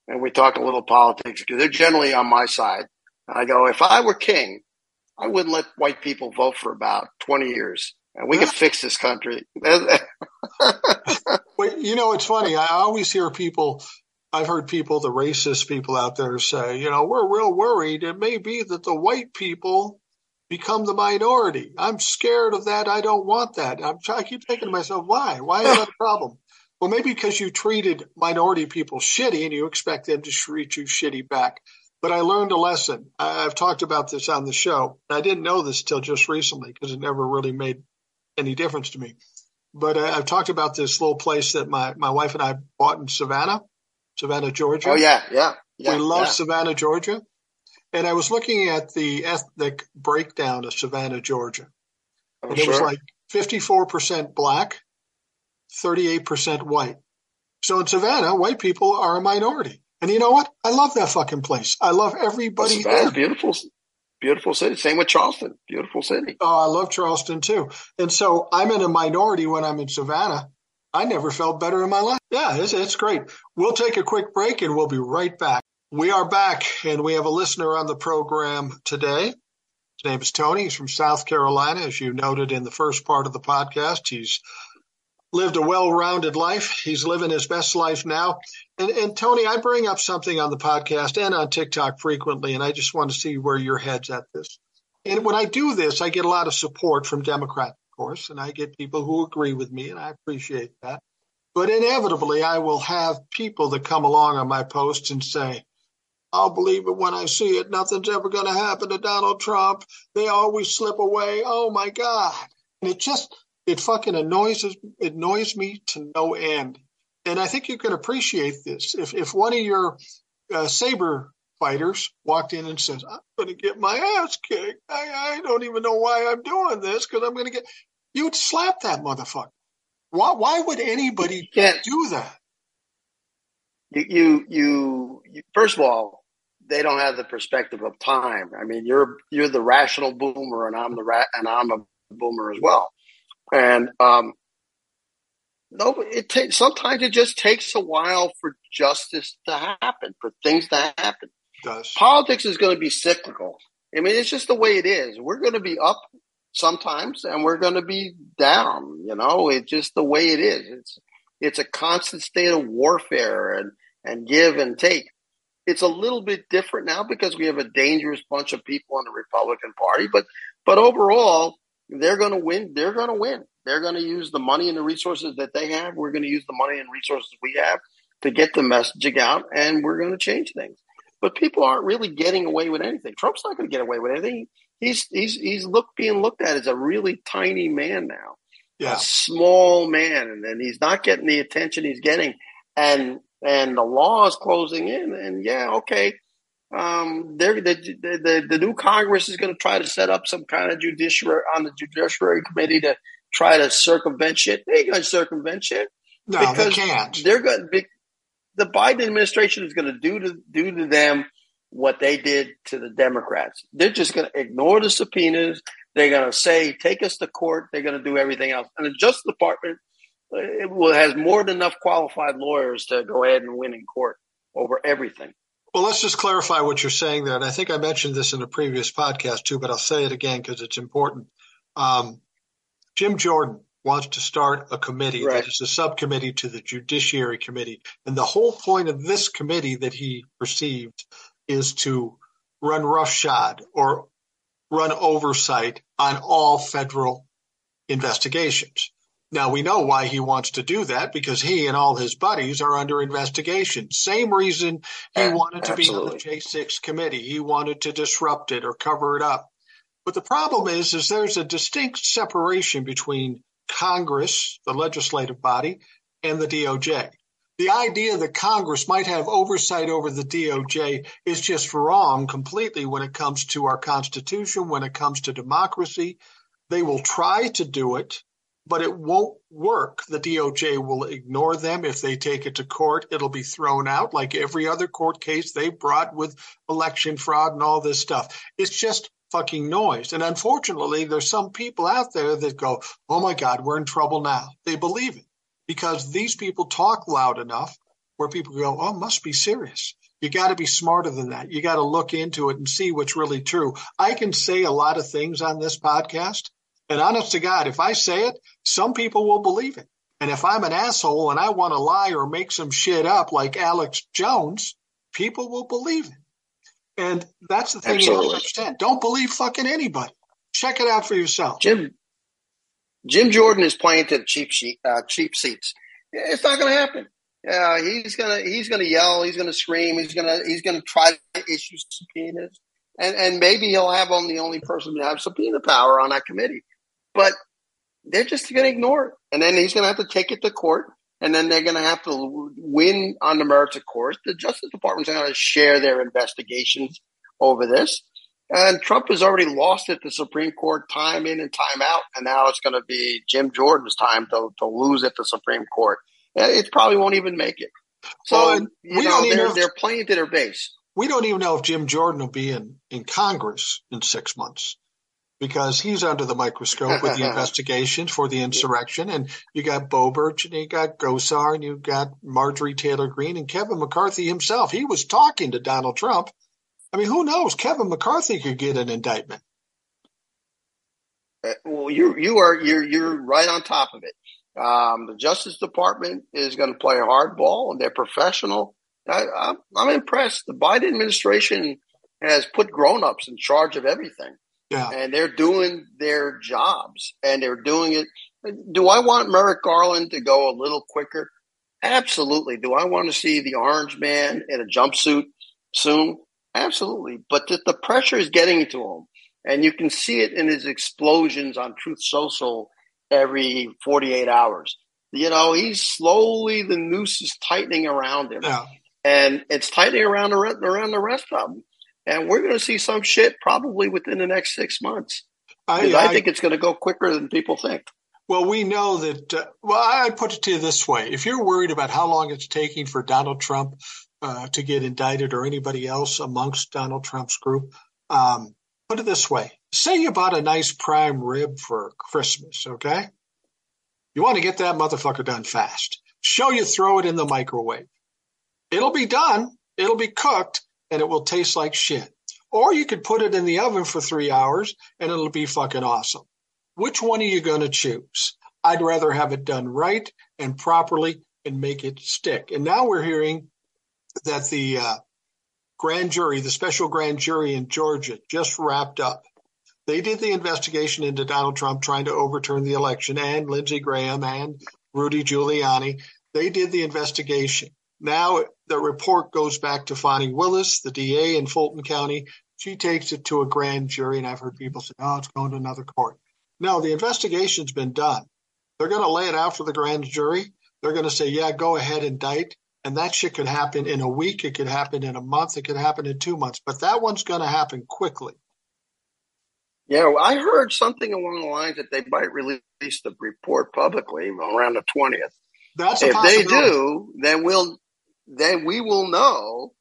and we talk a little politics because they're generally on my side. And I go, if I were king, I wouldn't let white people vote for about 20 years we can fix this country. <laughs> well, you know, it's funny. I always hear people, I've heard people, the racist people out there say, you know, we're real worried. It may be that the white people become the minority. I'm scared of that. I don't want that. I'm, I keep thinking to myself, why? Why is that a problem? Well, maybe because you treated minority people shitty and you expect them to treat you shitty back. But I learned a lesson. I've talked about this on the show. I didn't know this till just recently because it never really made any difference to me. But uh, I, have talked about this little place that my, my wife and I bought in Savannah, Savannah, Georgia. Oh, yeah, yeah. yeah we love yeah. Savannah, Georgia. And I was looking at the ethnic breakdown of Savannah, Georgia. Oh, and it sure. was like 54% black, 38% white. So in Savannah, white people are a minority. And you know what? I love that fucking place. I love everybody Savannah's there. beautiful, beautiful city. Same with Charleston. Beautiful city. Oh, I love Charleston too. And so I'm in a minority when I'm in Savannah. I never felt better in my life. Yeah, it's, it's great. We'll take a quick break and we'll be right back. We are back and we have a listener on the program today. His name is Tony. He's from South Carolina. As you noted in the first part of the podcast, he's lived a well-rounded life. He's living his best life now. And, and, Tony, I bring up something on the podcast and on TikTok frequently, and I just want to see where your head's at this. And when I do this, I get a lot of support from Democrats, of course, and I get people who agree with me, and I appreciate that. But inevitably, I will have people that come along on my posts and say, I'll believe it when I see it. Nothing's ever going to happen to Donald Trump. They always slip away. Oh my God. And it just, it fucking annoys annoys me to no end. And I think you can appreciate this. If if one of your uh, saber fighters walked in and says, "I'm going to get my ass kicked. I, I don't even know why I'm doing this because I'm going to get," you would slap that motherfucker. Why why would anybody do that? You, you you you first of all, they don't have the perspective of time. I mean, you're you're the rational boomer, and I'm the ra- and I'm a boomer as well. And um, no, it takes sometimes it just takes a while for justice to happen, for things to happen. Does. Politics is going to be cyclical. I mean, it's just the way it is. We're going to be up sometimes, and we're going to be down. You know, it's just the way it is. It's it's a constant state of warfare and and give and take. It's a little bit different now because we have a dangerous bunch of people in the Republican Party, but but overall, they're going to win. They're going to win. They're going to use the money and the resources that they have. We're going to use the money and resources we have to get the messaging out, and we're going to change things. But people aren't really getting away with anything. Trump's not going to get away with anything. He's he's he's look being looked at as a really tiny man now, yeah. a small man, and, and he's not getting the attention he's getting, and and the law is closing in. And yeah, okay, um, the, the, the, the new Congress is going to try to set up some kind of judiciary on the judiciary committee to try to circumvent shit. They ain't going to circumvent shit. No, they can't. They're going the Biden administration is going to do to do to them what they did to the Democrats. They're just going to ignore the subpoenas. They're going to say, "Take us to court." They're going to do everything else, and the Justice Department uh, it will, has more than enough qualified lawyers to go ahead and win in court over everything. Well, let's just clarify what you're saying there. And I think I mentioned this in a previous podcast too, but I'll say it again because it's important. Um, Jim Jordan wants to start a committee right. that is a subcommittee to the Judiciary Committee. And the whole point of this committee that he perceived is to run roughshod or run oversight on all federal investigations. Now we know why he wants to do that because he and all his buddies are under investigation. Same reason he wanted to Absolutely. be on the J6 committee. He wanted to disrupt it or cover it up. But the problem is, is there's a distinct separation between Congress, the legislative body, and the DOJ. The idea that Congress might have oversight over the DOJ is just wrong completely when it comes to our Constitution, when it comes to democracy. They will try to do it but it won't work. The DOJ will ignore them. If they take it to court, it'll be thrown out like every other court case they brought with election fraud and all this stuff. It's just fucking noise. And unfortunately, there's some people out there that go, oh my God, we're in trouble now. They believe it because these people talk loud enough where people go, oh, must be serious. You got to be smarter than that. You got to look into it and see what's really true. I can say a lot of things on this podcast. And honest to God, if I say it, some people will believe it. And if I'm an asshole and I want to lie or make some shit up like Alex Jones, people will believe it. And that's the thing Absolutely. you don't understand. Don't believe fucking anybody. Check it out for yourself. Jim Jim Jordan is playing to the cheap sheet, uh, cheap seats. It's not going to happen. Yeah, he's gonna he's gonna yell, he's gonna scream, he's gonna he's gonna try to issue subpoenas, and and maybe he'll have on the only person to have subpoena power on that committee, but they're just gonna ignore it, and then he's gonna have to take it to court, and then they're gonna have to win on the merits of course. The Justice Department's gonna share their investigations over this, and Trump has already lost at the Supreme Court time in and time out, and now it's going to be Jim Jordan's time to to lose at the Supreme Court it probably won't even make it. So well, you know, they're, if, they're playing to their base. We don't even know if Jim Jordan will be in, in Congress in six months because he's under the microscope with the <laughs> investigation for the insurrection. And you got Boebert and you got Gosar and you got Marjorie Taylor Greene and Kevin McCarthy himself. He was talking to Donald Trump. I mean, who knows? Kevin McCarthy could get an indictment. Uh, well, you you are you're you're right on top of it. Um, the Justice Department is going to play hardball, and they're professional. I, am impressed. The Biden administration has put grown-ups in charge of everything, yeah. and they're doing their jobs, and they're doing it. Do I want Merrick Garland to go a little quicker? Absolutely. Do I want to see the orange man in a jumpsuit soon? Absolutely. But the, the pressure is getting to him, and you can see it in his explosions on Truth Social every 48 hours. You know, he's slowly, the noose is tightening around him. Yeah. And it's tightening around the, around the rest of them. And we're going to see some shit probably within the next six months. I, I, I think it's going to go quicker than people think. Well, we know that. Uh, well, I put it to you this way: if you're worried about how long it's taking for Donald Trump uh, to get indicted or anybody else amongst Donald Trump's group, um, put it this way: say you bought a nice prime rib for Christmas, okay? You want to get that motherfucker done fast. Show you throw it in the microwave. It'll be done, it'll be cooked, and it will taste like shit. Or you could put it in the oven for three hours and it'll be fucking awesome. Which one are you going to choose? I'd rather have it done right and properly and make it stick. And now we're hearing that the uh, grand jury, the special grand jury in Georgia, just wrapped up they did the investigation into Donald Trump trying to overturn the election and Lindsey Graham and Rudy Giuliani. They did the investigation. Now the report goes back to Fani Willis, the DA in Fulton County. She takes it to a grand jury, and I've heard people say, oh, it's going to another court. No, the investigation's been done. They're going to lay it out for the grand jury. They're going to say, yeah, go ahead, indict. And that shit could happen in a week. It could happen in a month. It could happen in two months. But that one's going to happen quickly. Yeah, well, I heard something along the lines that they might release the report publicly around the twentieth. That's if they do, then we'll then we will know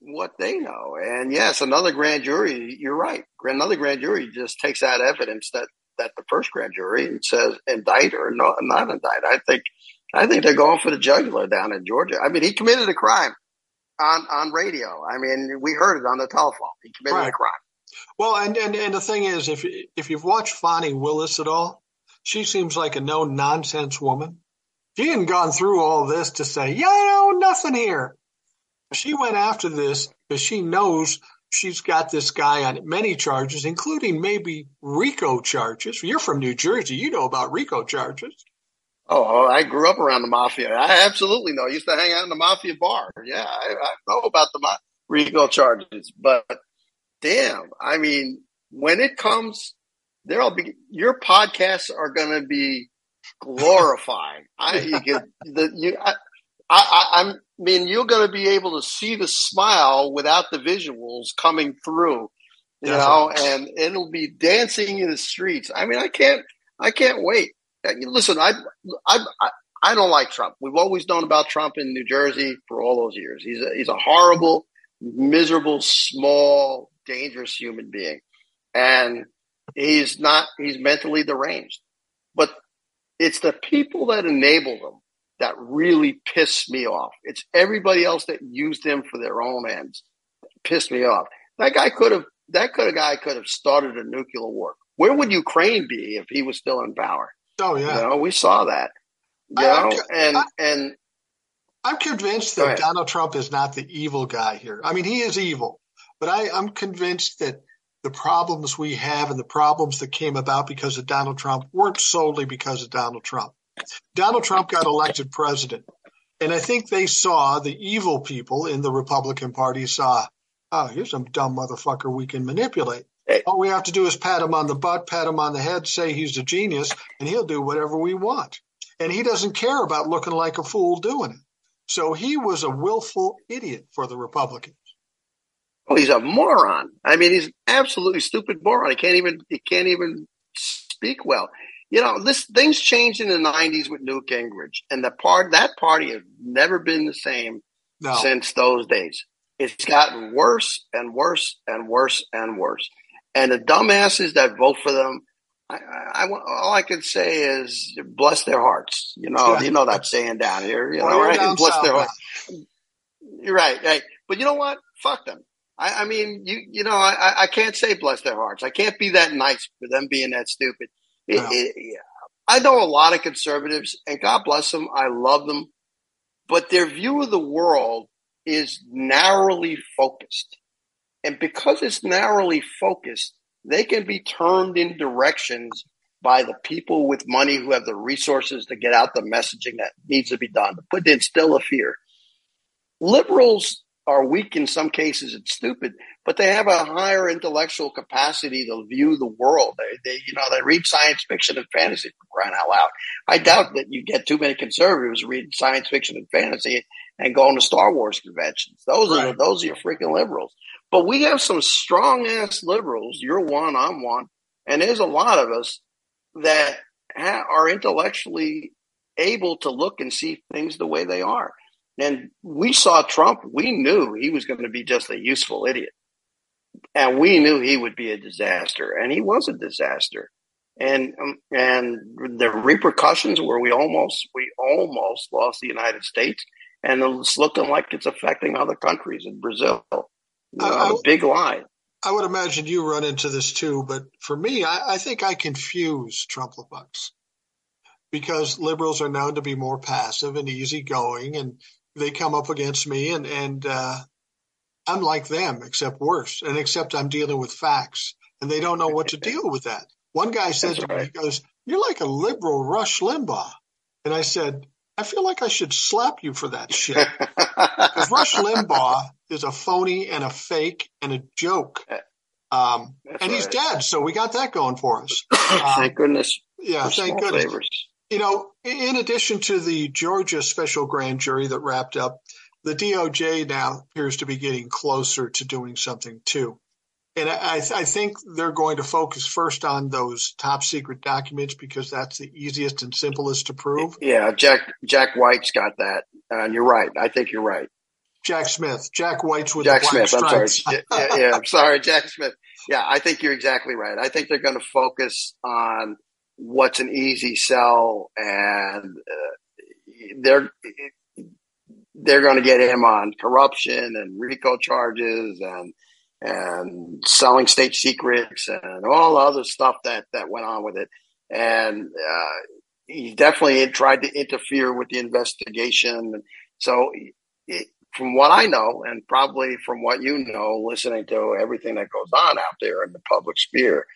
what they know. And yes, another grand jury. You're right. Another grand jury just takes that evidence that that the first grand jury and says indict or not, not indict. I think I think they're going for the jugular down in Georgia. I mean, he committed a crime on on radio. I mean, we heard it on the telephone. He committed right. a crime. Well, and, and, and the thing is, if if you've watched Fani Willis at all, she seems like a no nonsense woman. She hadn't gone through all this to say, yeah, no, nothing here. She went after this because she knows she's got this guy on many charges, including maybe RICO charges. You're from New Jersey, you know about RICO charges. Oh, oh, I grew up around the mafia. I absolutely know. I used to hang out in the mafia bar. Yeah, I, I know about the RICO charges, but damn, I mean, when it comes, there'll be your podcasts are going to be glorified. I you <laughs> get the you. I, I, I mean, you're going to be able to see the smile without the visuals coming through, you know, and it'll be dancing in the streets. I mean, I can't, I can't wait. Uh, listen, I, I, I don't like Trump. We've always known about Trump in New Jersey for all those years. He's a, he's a horrible, miserable, small, dangerous human being. And he's not, he's mentally deranged. It's the people that enable them that really piss me off. It's everybody else that used them for their own ends. Pissed me off. That guy could have that could have guy could have started a nuclear war. Where would Ukraine be if he was still in power? Oh yeah, you know, we saw that. You know, I, and I, and I'm convinced that Donald Trump is not the evil guy here. I mean, he is evil, but I, I'm convinced that the problems we have and the problems that came about because of Donald Trump weren't solely because of Donald Trump. Donald Trump got elected president. And I think they saw the evil people in the Republican Party saw, oh, here's some dumb motherfucker we can manipulate. All we have to do is pat him on the butt, pat him on the head, say he's a genius, and he'll do whatever we want. And he doesn't care about looking like a fool doing it. So he was a willful idiot for the Republicans. Oh, he's a moron. I mean, he's absolutely stupid moron. He can't even he can't even speak well. You know, this things changed in the '90s with Newt Gingrich, and the part that party has never been the same no. since those days. It's gotten worse and worse and worse and worse. And the dumbasses that vote for them, I, I, I all I can say is bless their hearts. You know, yeah. you know that saying down here. You know, right? Bless south, their hearts. You're right, right. But you know what? Fuck them. I, I mean, you you know, I, I can't say bless their hearts. I can't be that nice for them being that stupid. It, no. it, I know a lot of conservatives, and God bless them. I love them, but their view of the world is narrowly focused, and because it's narrowly focused, they can be turned in directions by the people with money who have the resources to get out the messaging that needs to be done to put instill a fear. Liberals are weak in some cases and stupid, but they have a higher intellectual capacity to view the world. They, they, you know, they read science fiction and fantasy for crying out loud. I doubt that you get too many conservatives reading science fiction and fantasy and going to Star Wars conventions. Those right. are those are your freaking liberals. But we have some strong ass liberals. You're one, I'm one, and there's a lot of us that ha- are intellectually able to look and see things the way they are. And we saw Trump, we knew he was going to be just a useful idiot. And we knew he would be a disaster. And he was a disaster. And um, and the repercussions were we almost we almost lost the United States, and it's looking like it's affecting other countries in Brazil. A big lie. I would imagine you run into this too, but for me, I, I think I confuse Trump bucks because liberals are known to be more passive and easygoing, and they come up against me and and uh, I'm like them except worse and except I'm dealing with facts and they don't know what to deal with that. One guy said to me, he goes, "You're like a liberal Rush Limbaugh," and I said, "I feel like I should slap you for that shit." <laughs> Because Rush Limbaugh is a phony and a fake and a joke. Um, and right. he's dead, so we got that going for us. <coughs> Um, thank goodness. Yeah, thank goodness. Favors. You know, in addition to the Georgia special grand jury that wrapped up, the DOJ now appears to be getting closer to doing something too. And I, I, think they're going to focus first on those top secret documents because that's the easiest and simplest to prove. Yeah, Jack Jack White's got that, and you're right. I think you're right. Jack Smith, Jack White's with Jack Smith. I'm sorry. yeah, yeah, I'm sorry, Jack Smith. Yeah, I think you're exactly right. I think they're going to focus on what's an easy sell, and uh, they're they're going to get him on corruption and RICO charges and and selling state secrets and all the other stuff that that went on with it. And uh, he definitely tried to interfere with the investigation. So, it, from what I know, and probably from what you know, listening to everything that goes on out there in the public sphere,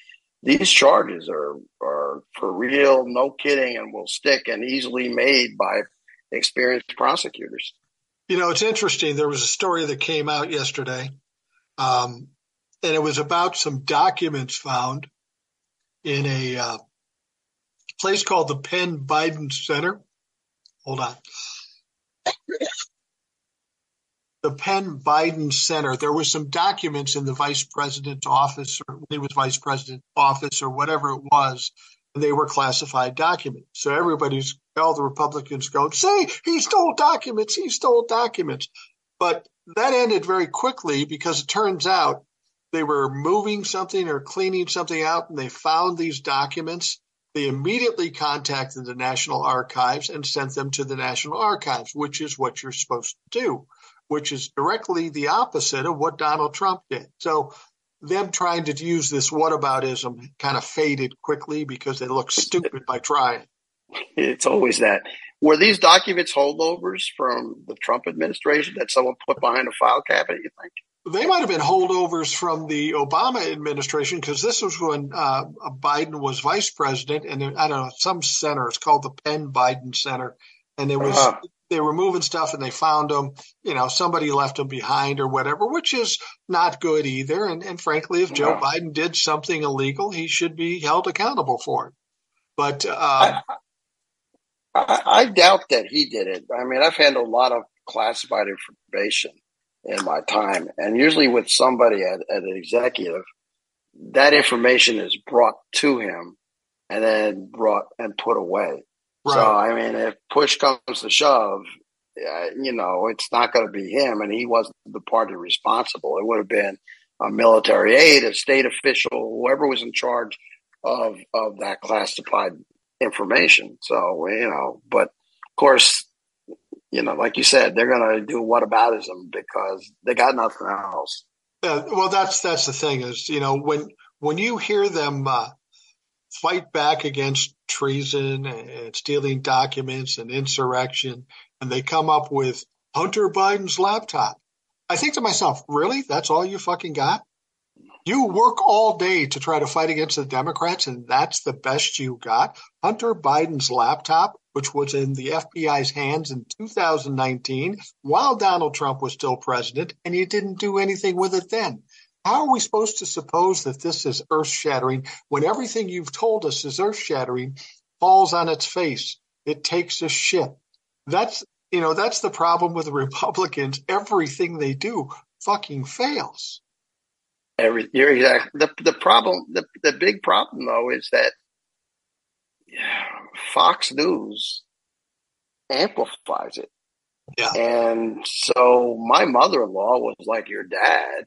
these charges are are for real, no kidding, and will stick and easily made by experienced prosecutors. You know, it's interesting. There was a story that came out yesterday, um, and it was about some documents found in a uh, place called the Penn Biden Center. Hold on the Penn Biden Center, there was some documents in the vice president's office, or when he was vice president office, or whatever it was, and they were classified documents. So everybody's all the Republicans go, say he stole documents, he stole documents. But that ended very quickly because it turns out they were moving something or cleaning something out, and they found these documents, they immediately contacted the National Archives and sent them to the National Archives, which is what you're supposed to do, which is directly the opposite of what Donald Trump did. So them trying to use this whataboutism kind of faded quickly because they look stupid by trying. It's always that. Were these documents holdovers from the Trump administration that someone put behind a file cabinet, you think? They might have been holdovers from the Obama administration because this was when uh, Biden was vice president, and I don't know some center. It's called the Penn Biden Center, and it was uh-huh. They were moving stuff and they found them. You know, somebody left them behind or whatever, which is not good either. And, and frankly, if Joe Biden did something illegal, he should be held accountable for it. But uh, I, I, I doubt that he did it. I mean, I've handled a lot of classified information in my time. And usually with somebody at, at an executive, that information is brought to him and then brought and put away. Right. So, I mean, if push comes to shove, uh, you know, it's not going to be him, and he wasn't the party responsible. It would have been a military aide, a state official, whoever was in charge of of that classified information. So, you know, but of course, you know, like you said, they're going to do what whataboutism because they got nothing else. Yeah, well, that's that's the thing is, you know, when when you hear them uh, fight back against treason and stealing documents and insurrection, and they come up with Hunter Biden's laptop, I think to myself, really, that's all you fucking got? You work all day to try to fight against the Democrats, and that's the best you got? Hunter Biden's laptop? which was in the FBI's hands in 2019 while Donald Trump was still president, and you didn't do anything with it then. How are we supposed to suppose that this is earth shattering when everything you've told us is earth shattering falls on its face? It takes a shit. That's, you know, that's the problem with the Republicans. Everything they do fucking fails. Every, you're exactly the, the problem. The, the big problem though is that Fox News amplifies it. Yeah. And so my mother in law was like your dad.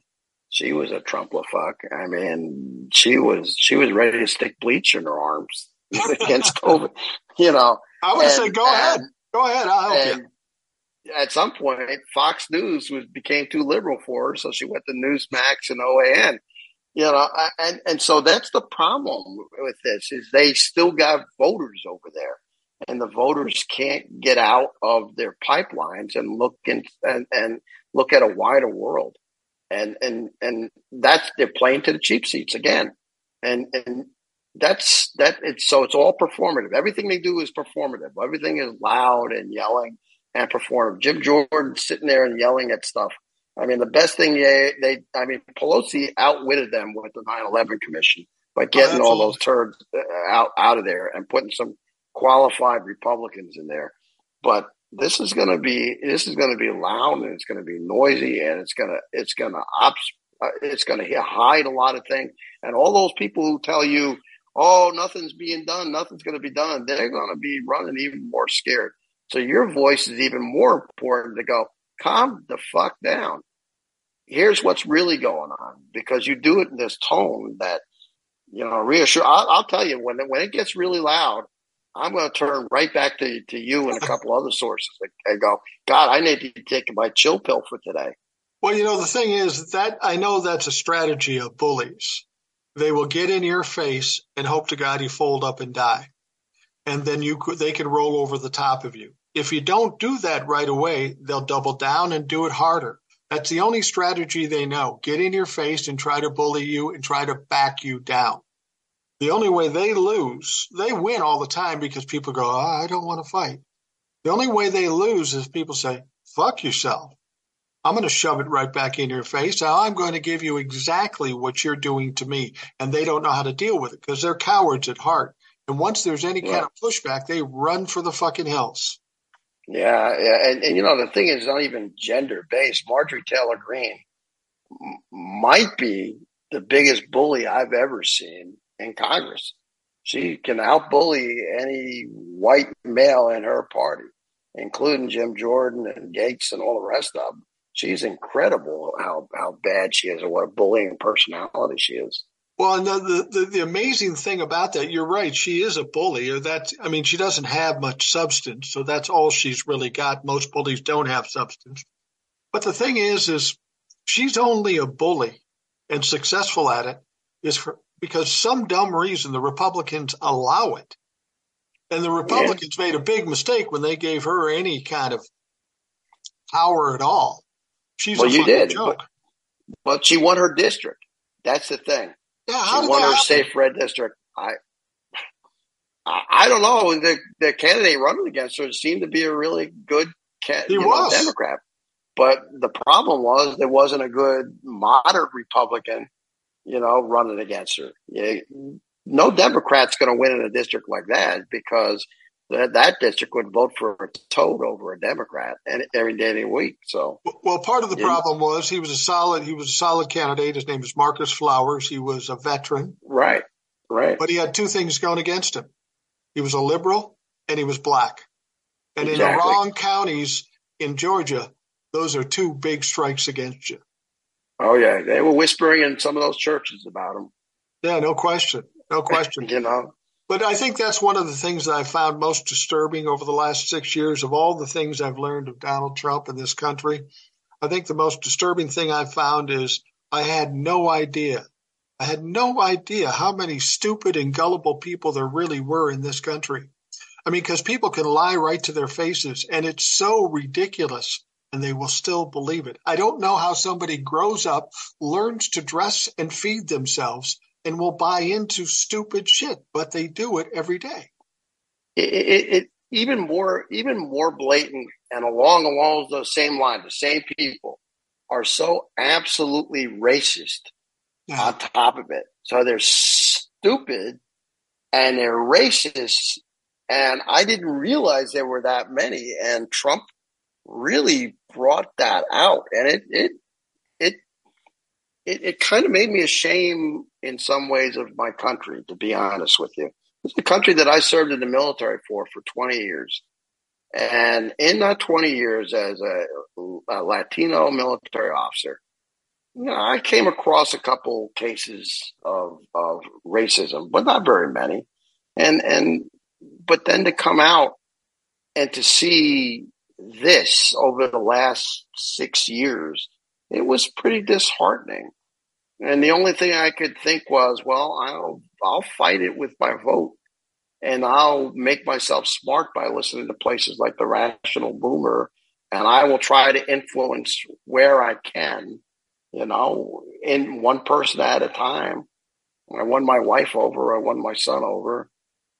She was a Trumple fuck. I mean, she was she was ready to stick bleach in her arms <laughs> against <laughs> COVID. You know. I would say go and, ahead. Go ahead. I'll help you. At some point, Fox News was became too liberal for her, so she went to Newsmax and OAN you know, and and so that's the problem with this is they still got voters over there, and the voters can't get out of their pipelines and look in, and and look at a wider world, and and and that's they're playing to the cheap seats again, and and that's that it's so it's all performative. Everything they do is performative. Everything is loud and yelling and performative. Jim Jordan sitting there and yelling at stuff I mean, the best thing they, they I mean, Pelosi outwitted them with the 9/11 Commission by oh, getting oh, all those turds uh, out out of there and putting some qualified Republicans in there. But this is going to be this is going to be loud and it's going to be noisy and it's going to it's going to ops uh, it's going to hide a lot of things and all those people who tell you oh nothing's being done nothing's going to be done they're going to be running even more scared so your voice is even more important to go calm the fuck down. Here's what's really going on because you do it in this tone that, you know, reassure. I'll, I'll tell you when, when it gets really loud, I'm going to turn right back to, to you and a couple other sources and go, God, I need to take my chill pill for today. Well, you know, the thing is that I know that's a strategy of bullies. They will get in your face and hope to God you fold up and die. And then you could, they can roll over the top of you. If you don't do that right away, they'll double down and do it harder. That's the only strategy they know. Get in your face and try to bully you and try to back you down. The only way they lose, they win all the time because people go, oh, I don't want to fight. The only way they lose is people say, fuck yourself. I'm going to shove it right back in your face. Now I'm going to give you exactly what you're doing to me. And they don't know how to deal with it because they're cowards at heart. And once there's any yeah. kind of pushback, they run for the fucking hills. Yeah, yeah, and, and you know the thing is not even gender based. Marjorie Taylor Greene might be the biggest bully I've ever seen in Congress. She can outbully any white male in her party, including Jim Jordan and Gaetz and all the rest of them. She's incredible how how bad she is and what a bullying personality she is. Well, the, the, the amazing thing about that, you're right. She is a bully. Or that I mean, she doesn't have much substance, so that's all she's really got. Most bullies don't have substance. But the thing is, is she's only a bully and successful at it is for because some dumb reason the Republicans allow it. And the Republicans yeah. made a big mistake when they gave her any kind of power at all. She's well, a you did, joke. But, but, she won her district. That's the thing. Yeah, how she won her happen? safe red district. I, I, I don't know. The the candidate running against her seemed to be a really good he was. Know, Democrat. But the problem was there wasn't a good moderate Republican, you know, running against her. no Democrat's going to win in a district like that because that, that district would vote for a toad over a Democrat and every day of the week. So, well, part of the problem was he was a solid he was a solid candidate. His name is Marcus Flowers. He was a veteran, right, right. But he had two things going against him. He was a liberal and he was black, and exactly. in the wrong counties in Georgia, those are two big strikes against you. Oh yeah, they were whispering in some of those churches about him. Yeah, no question, no question. <laughs> you know, but I think that's one of the things that I found most disturbing over the last six years of all the things I've learned of Donald Trump in this country. I think the most disturbing thing I found is I had no idea. I had no idea how many stupid and gullible people there really were in this country. I mean, because people can lie right to their faces, and it's so ridiculous and they will still believe it. I don't know how somebody grows up, learns to dress and feed themselves, and will buy into stupid shit, but they do it every day. It, it, it even more, even more blatant, and along along those same lines, the same people are so absolutely racist yeah. on top of it. So they're stupid and they're racist. And I didn't realize there were that many. And Trump really brought that out, and it it it it, it kind of made me ashamed in some ways of my country. To be honest with you, it's the country that I served in the military for for twenty years, and in that twenty years as a, a Latino military officer, you know, I came across a couple cases of of racism, but not very many, and and but then to come out and to see this over the last six years, it was pretty disheartening. And the only thing I could think was, well, I'll I'll fight it with my vote, and I'll make myself smart by listening to places like the Rational Boomer, and I will try to influence where I can, you know, in one person at a time. I won my wife over, I won my son over,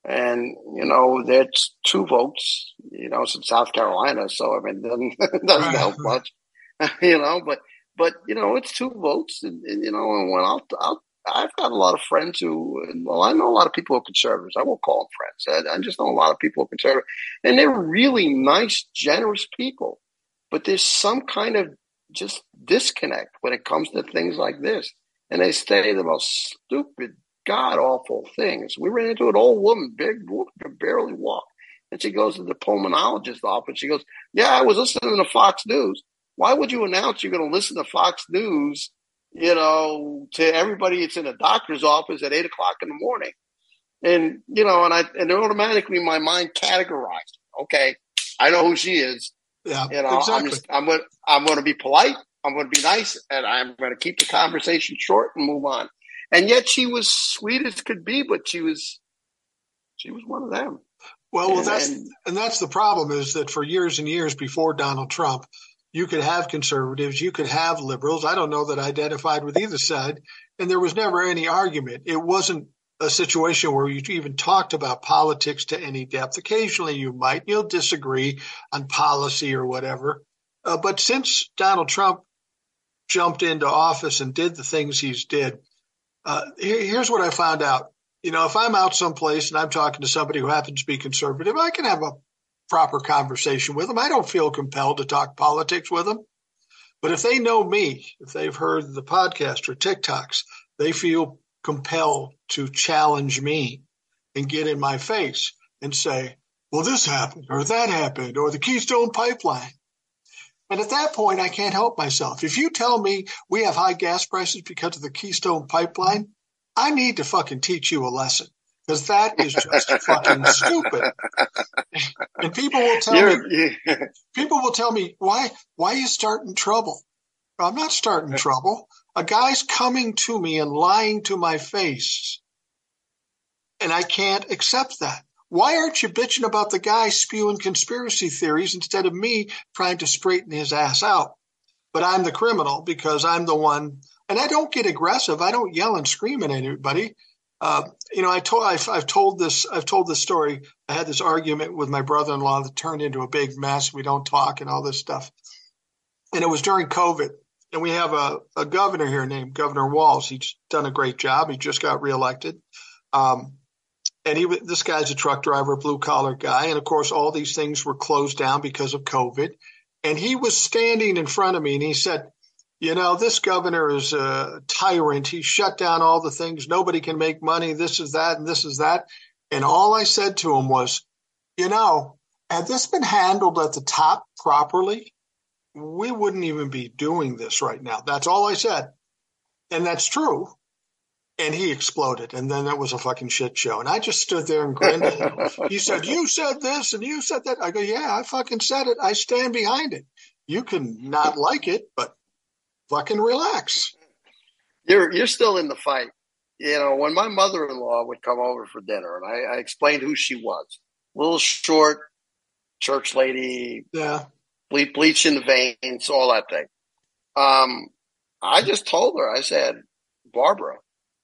and, you know, that's two votes, you know, from South Carolina. So, I mean, doesn't, <laughs> doesn't help much, <laughs> you know, but, but, you know, it's two votes. And, and you know, and when I'll, I'll, I've got a lot of friends who, well, I know a lot of people who are conservatives. I won't call them friends. I, I just know a lot of people who are conservative. And they're really nice, generous people. But there's some kind of just disconnect when it comes to things like this. And they say the most stupid, god awful things. We ran into an old woman, big woman, could barely walk. And she goes to the pulmonologist office. She goes, Yeah, I was listening to Fox News. Why would you announce you're going to listen to Fox News, you know, to everybody that's in a doctor's office at eight o'clock in the morning? And, you know, and I, and automatically my mind categorized. Okay. I know who she is. Yeah, you know, exactly. I'm just, I'm going, I'm going to be polite. I'm going to be nice and I'm going to keep the conversation short and move on and yet she was sweet as could be, but she was she was one of them. Well, well, that's and, and that's the problem is that for years and years before Donald Trump, you could have conservatives, you could have liberals. I don't know that I identified with either side, and there was never any argument. It wasn't a situation where you even talked about politics to any depth. Occasionally, you might you'll disagree on policy or whatever, uh, but since Donald Trump jumped into office and did the things he's did, uh, here, here's what I found out. You know, if I'm out someplace and I'm talking to somebody who happens to be conservative, I can have a proper conversation with them. I don't feel compelled to talk politics with them. But if they know me, if they've heard the podcast or TikToks, they feel compelled to challenge me and get in my face and say, well, this happened or that happened or the Keystone Pipeline. And at that point, I can't help myself. If you tell me we have high gas prices because of the Keystone pipeline, I need to fucking teach you a lesson because that is just <laughs> fucking stupid. And people will tell You're, me, yeah. people will tell me, why, why are you starting trouble? I'm not starting trouble. A guy's coming to me and lying to my face, and I can't accept that. Why aren't you bitching about the guy spewing conspiracy theories instead of me trying to straighten his ass out? But I'm the criminal because I'm the one, and I don't get aggressive. I don't yell and scream at anybody. Uh, you know, I told I've, I've, told this I've told this story. I had this argument with my brother-in-law that turned into a big mess. We don't talk and all this stuff, and it was during COVID. And we have a, a governor here named Governor Walz. He's done a great job. He just got reelected. Um, and he this guy's a truck driver, blue collar guy, and of course all these things were closed down because of COVID. And he was standing in front of me, and he said, "You know, this governor is a tyrant. He shut down all the things. Nobody can make money. This is that, and this is that." And all I said to him was, "You know, had this been handled at the top properly, we wouldn't even be doing this right now." That's all I said, and that's true and he exploded and then that was a fucking shit show. And i just stood there and grinned <laughs> he said you said this and you said that. I go yeah i fucking said it. I stand behind it. You can not like it but fucking relax. You're you're still in the fight. You know when my mother-in-law would come over for dinner and i, I explained who she was. Little short church lady yeah. ble- bleach in the veins all that thing. Um i just told her i said barbara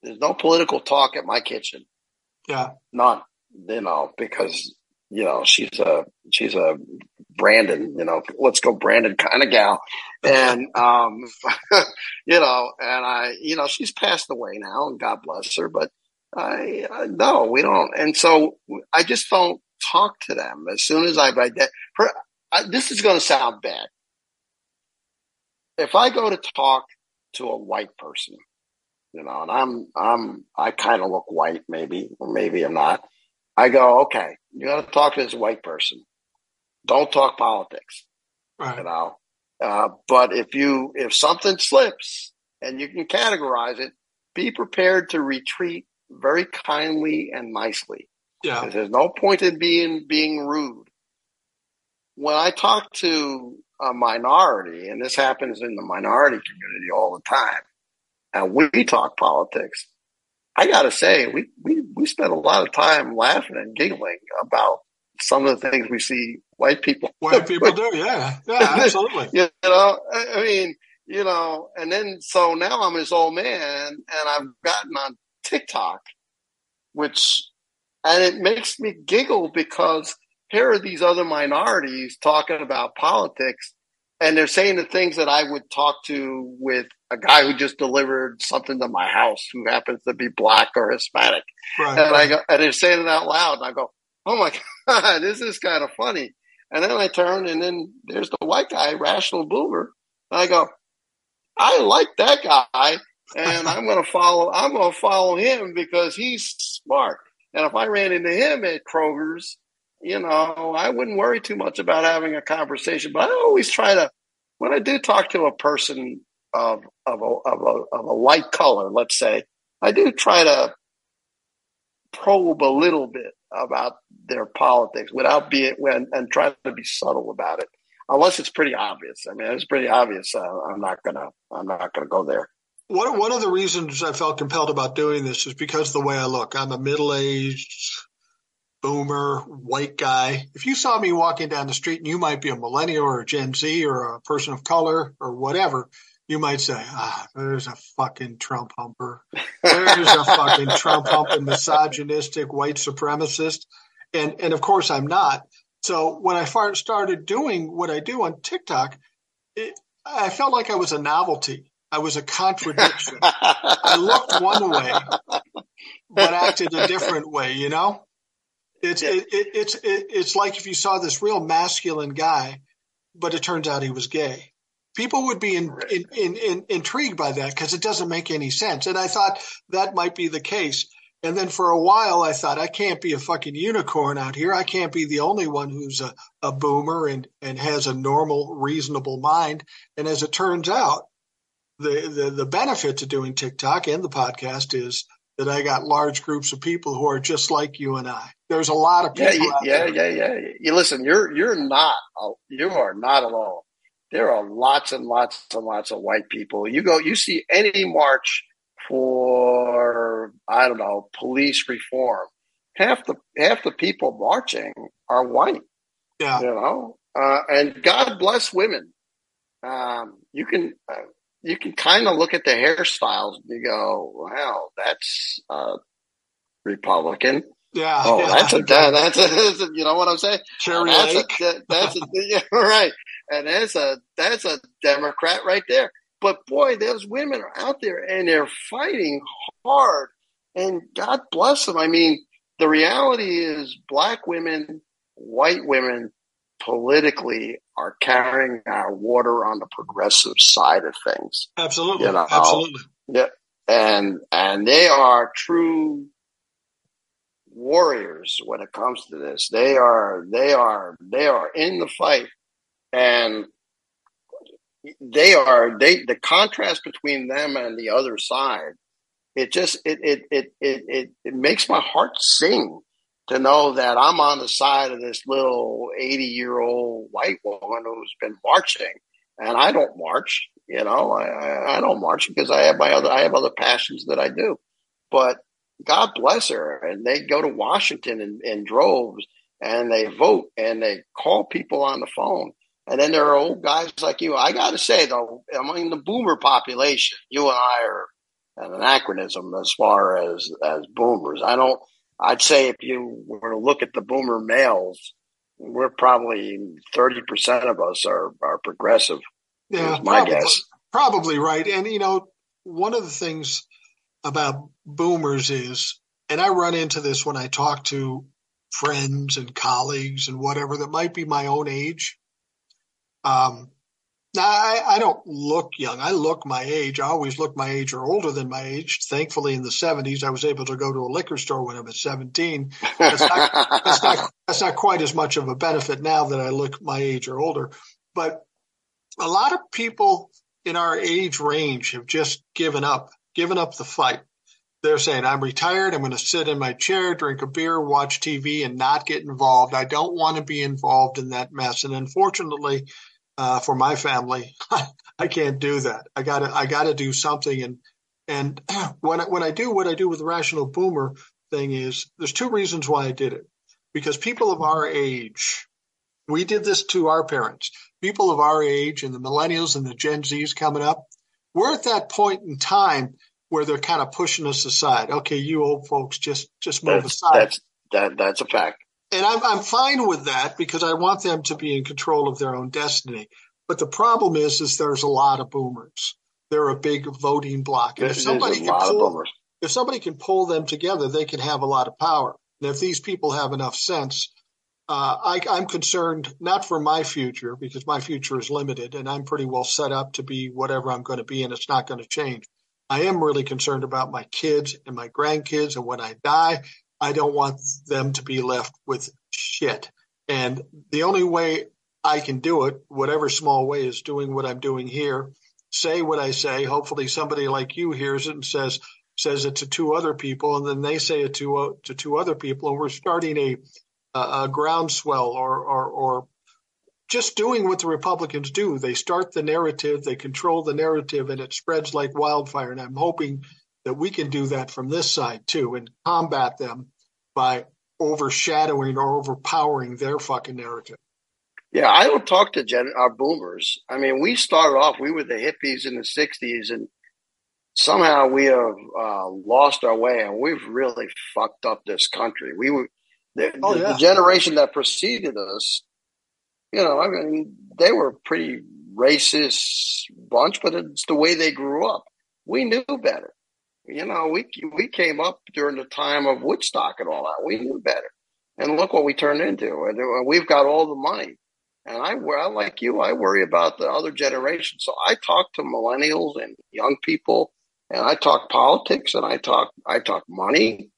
there's no political talk at my kitchen. Yeah. None. You know, because, you know, she's a she's a Brandon, you know, let's go Brandon kind of gal. And <laughs> um <laughs> you know, and I you know, she's passed away now and God bless her, but I, I no, we don't. And so I just don't talk to them as soon as I've identified. This is going to sound bad. If I go to talk to a white person you know, and I'm I'm I kind of look white, maybe, or maybe I'm not. I go, okay, you got to talk to this white person. Don't talk politics, right. you know. Uh, but if you if something slips and you can categorize it, be prepared to retreat very kindly and nicely. Yeah, there's no point in being being rude. When I talk to a minority, and this happens in the minority community all the time, and we talk politics, I got to say, we, we, we spend a lot of time laughing and giggling about some of the things we see white people. <laughs> White people do, yeah. Yeah, <laughs> absolutely. you know, I mean, you know, and then so now I'm this old man and I've gotten on TikTok, which, and it makes me giggle because here are these other minorities talking about politics and they're saying the things that I would talk to with a guy who just delivered something to my house who happens to be black or Hispanic. Right, and right. I go, and they're saying it out loud. And I go, Oh my <laughs> God, this is kind of funny. And then I turn and then there's the white guy, Rational Boomer. And I go, I like that guy and I'm going to follow, I'm going to follow him because he's smart. And if I ran into him at Kroger's, you know, I wouldn't worry too much about having a conversation, but I always try to, when I do talk to a person of of a, of a, of a light color, let's say, I do try to probe a little bit about their politics without being when and try to be subtle about it, unless it's pretty obvious. I mean, it's pretty obvious. Uh, I'm not gonna I'm not gonna go there. One one of the reasons I felt compelled about doing this is because the way I look. I'm a middle aged boomer white guy. If you saw me walking down the street and you might be a millennial or a Gen Z or a person of color or whatever, you might say, ah, there's a fucking Trump humper. There's a fucking Trump humping misogynistic white supremacist. And, and of course I'm not. So when I started doing what I do on TikTok, it, I felt like I was a novelty. I was a contradiction. I looked one way, but acted a different way, you know? It's, yeah. it, it, it's, it, it's like if you saw this real masculine guy, but it turns out he was gay people would be in, in, in, in, intrigued by that because it doesn't make any sense. And I thought that might be the case. And then for a while, I thought, I can't be a fucking unicorn out here. I can't be the only one who's a, a boomer and, and has a normal, reasonable mind. And as it turns out, the, the, the benefit to doing TikTok and the podcast is that I got large groups of people who are just like you and I. There's a lot of people. Yeah, yeah, yeah, yeah. You listen, you're you're not you are not alone. There are lots and lots and lots of white people. You go, you see any march for I don't know police reform. Half the half the people marching are white. Yeah, you know, uh, and God bless women. Um, you can uh, you can kind of look at the hairstyles and you go, wow, that's uh, Republican. Yeah. Oh, yeah. that's a that's a, that's a you know what I'm saying? Cherry that's Lake. A, that's a, <laughs> yeah, right. And that's a that's a Democrat right there. But boy, those women are out there and they're fighting hard. And God bless them. I mean, the reality is black women, white women politically are carrying our water on the progressive side of things. Absolutely. You know? Absolutely. Yeah. And and they are true warriors when it comes to this. They are they are they are in the fight and they are they the contrast between them and the other side it just it it it it it, it makes my heart sing to know that I'm on the side of this little 80 year old white woman who's been marching and I don't march you know I, I don't march because I have my other I have other passions that I do but God bless her and they go to Washington in, in droves and they vote and they call people on the phone and then there are old guys like you. I got to say, though, among the boomer population, you and I are an anachronism as far as as boomers. I don't. I'd say if you were to look at the boomer males, we're probably thirty percent of us are are progressive. Yeah, my probably, guess. Probably right. And you know, one of the things about boomers is, and I run into this when I talk to friends and colleagues and whatever that might be my own age um, I, I, don't look young. I look my age. I always look my age or older than my age. Thankfully, in the 70s, I was able to go to a liquor store when I was 17. That's not, that's not, that's not quite as much of a benefit now that I look my age or older. But a lot of people in our age range have just given up, given up the fight. They're saying, I'm retired. I'm going to sit in my chair, drink a beer, watch TV, and not get involved. I don't want to be involved in that mess. And unfortunately, uh, for my family. <laughs> I can't do that. I gotta I gotta do something. And and <clears throat> when I, when I do what I do with the rational boomer thing is there's two reasons why I did it. Because people of our age, we did this to our parents. People of our age and the millennials and the Gen Zs coming up, we're at that point in time where they're kind of pushing us aside. Okay, you old folks, just just move that's, aside. That's that that's a fact and I'm, I'm fine with that because I want them to be in control of their own destiny. But the problem is, is there's a lot of boomers. They're a big voting block, and if somebody can pull, if somebody can pull them together, they can have a lot of power. And if these people have enough sense, uh, I, I'm concerned not for my future because my future is limited, and I'm pretty well set up to be whatever I'm going to be, and it's not going to change. I am really concerned about my kids and my grandkids, and when I die, I don't want them to be left with shit. And the only way I can do it, whatever small way, is doing what I'm doing here. Say what I say. Hopefully, somebody like you hears it and says says it to two other people, and then they say it to uh, to two other people, and we're starting a a, groundswell or, or or just doing what the Republicans do. They start the narrative, they control the narrative, and it spreads like wildfire. And I'm hoping that we can do that from this side too and combat them by overshadowing or overpowering their fucking narrative. Yeah, I don't talk to gen- our boomers. I mean, we started off, we were the hippies in the 60s, and somehow we have uh, lost our way and we've really fucked up this country. We were the, oh, yeah. the generation that preceded us, you know, I mean, they were pretty racist bunch, but it's the way they grew up. We knew better you know, we we came up during the time of Woodstock and all that. We knew better, and look what we turned into. And uh, we've got all the money. And I, I like you, I worry about the other generation. So I talk to millennials and young people, and I talk politics, and I talk I talk money,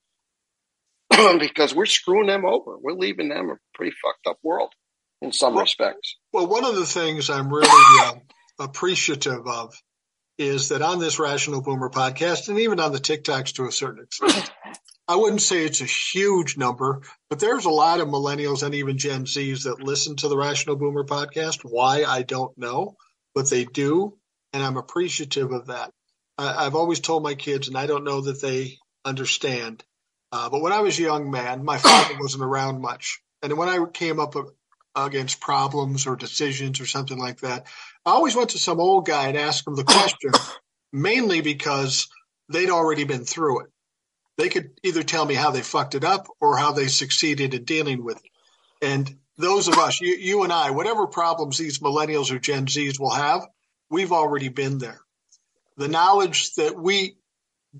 <clears throat> because we're screwing them over. We're leaving them a pretty fucked up world in some well, respects. Well, one of the things I'm really uh, appreciative of is that on this Rational Boomer podcast, and even on the TikToks to a certain extent, I wouldn't say it's a huge number, but there's a lot of millennials and even Gen Zs that listen to the Rational Boomer podcast. Why, I don't know, but they do. And I'm appreciative of that. I, have always told my kids, and I don't know that they understand, uh, but when I was a young man, my father <coughs> wasn't around much. And when I came up against problems or decisions or something like that, I always went to some old guy and asked him the question, <coughs> mainly because they'd already been through it they could either tell me how they fucked it up or how they succeeded in dealing with it. And those of us, you, you and I, whatever problems these millennials or Gen Zs will have, we've already been there. The knowledge that we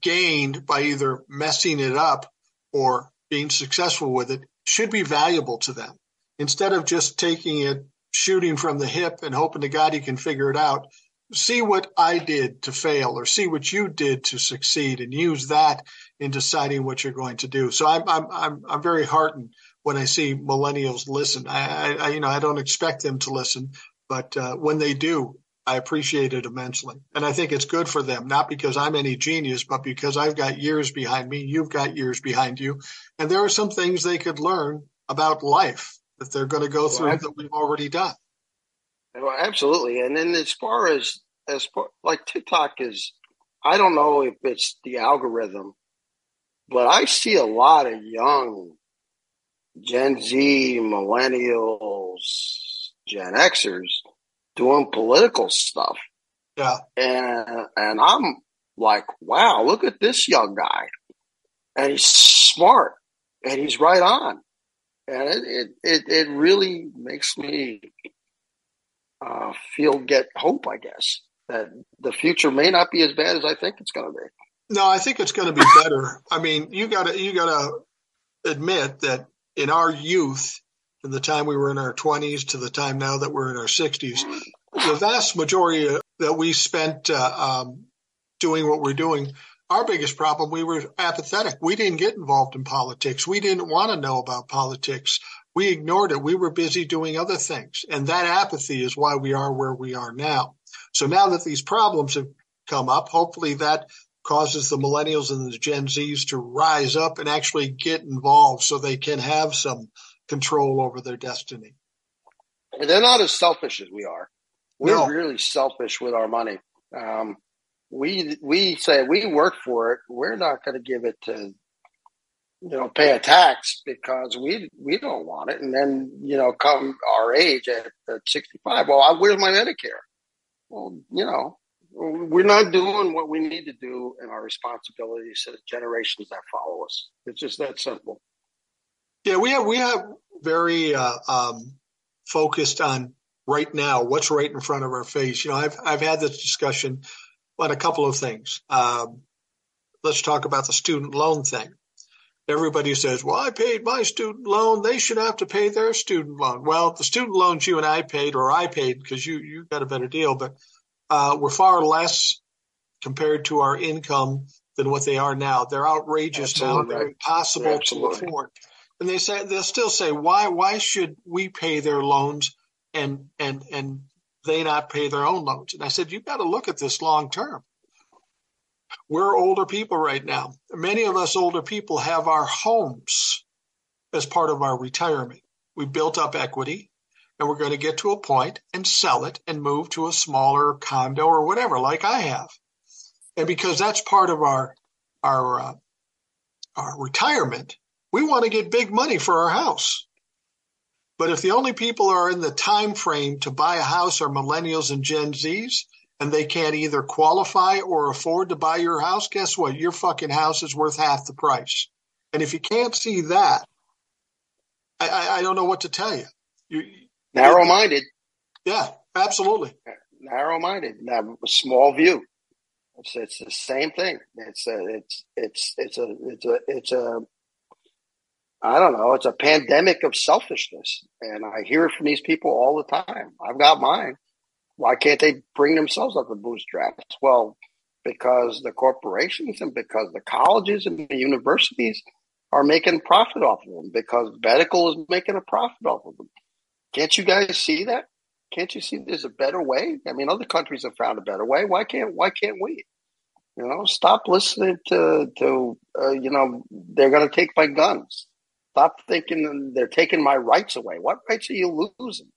gained by either messing it up or being successful with it should be valuable to them. Instead of just taking it, shooting from the hip and hoping to God he can figure it out, see what I did to fail or see what you did to succeed and use that in deciding what you're going to do. So I'm I'm I'm, I'm very heartened when I see millennials listen. I, I you know I don't expect them to listen, but uh, when they do, I appreciate it immensely, and I think it's good for them. Not because I'm any genius, but because I've got years behind me. You've got years behind you, and there are some things they could learn about life that they're going to go through well, that we've already done. Well, absolutely. And then as far as as far like TikTok is, I don't know if it's the algorithm, but I see a lot of young Gen Z, millennials, Gen Xers doing political stuff. Yeah. And and I'm like, wow, look at this young guy. And he's smart and he's right on. And it it it, really makes me uh, feel get hope, I guess, that the future may not be as bad as I think it's going to be. No, I think it's going to be better. I mean, you got to you got to admit that in our youth, from the time we were in our 20s to the time now that we're in our 60s, the vast majority that we spent uh, um, doing what we're doing, our biggest problem, we were apathetic. We didn't get involved in politics. We didn't want to know about politics. We ignored it. We were busy doing other things. And that apathy is why we are where we are now. So now that these problems have come up, hopefully that causes the millennials and the Gen Zs to rise up and actually get involved so they can have some control over their destiny. And they're not as selfish as we are. We're no. really selfish with our money. Um, we we say we work for it. We're not going to give it to you know, pay a tax because we we don't want it. And then, you know, come our age at, at 65, well, where's my Medicare? Well, you know, we're not doing what we need to do in our responsibilities to the generations that follow us. It's just that simple. Yeah, we have we have very uh, um, focused on right now, what's right in front of our face. You know, I've I've had this discussion on a couple of things. Um, let's talk about the student loan thing everybody says, well, I paid my student loan. They should have to pay their student loan. Well, the student loans you and I paid, or I paid because you, you got a better deal, but uh, were far less compared to our income than what they are now. They're outrageous Absolutely. now. They're impossible Absolutely. to afford. And they say they'll still say, why why should we pay their loans and and and they not pay their own loans? And I said, you've got to look at this long term. We're older people right now. Many of us older people have our homes as part of our retirement. We built up equity and we're going to get to a point and sell it and move to a smaller condo or whatever, like I have. And because that's part of our our uh, our retirement, we want to get big money for our house. But if the only people are in the time frame to buy a house are millennials and Gen Zs, and they can't either qualify or afford to buy your house, guess what? Your fucking house is worth half the price. And if you can't see that, I, I, I don't know what to tell you. you Narrow minded. Yeah, absolutely. Narrow minded. Now, small view. It's, it's the same thing. It's a, it's it's it's a it's a it's a I don't know. It's a pandemic of selfishness, and I hear it from these people all the time. I've got mine. Why can't they bring themselves up the bootstraps? Well, because the corporations and because the colleges and the universities are making profit off of them because medical is making a profit off of them. Can't you guys see that? can't you see there's a better way? I mean, other countries have found a better way. Why can't why can't we? You know, stop listening to to uh, you know they're going to take my guns. Stop thinking they're taking my rights away. What rights are you losing?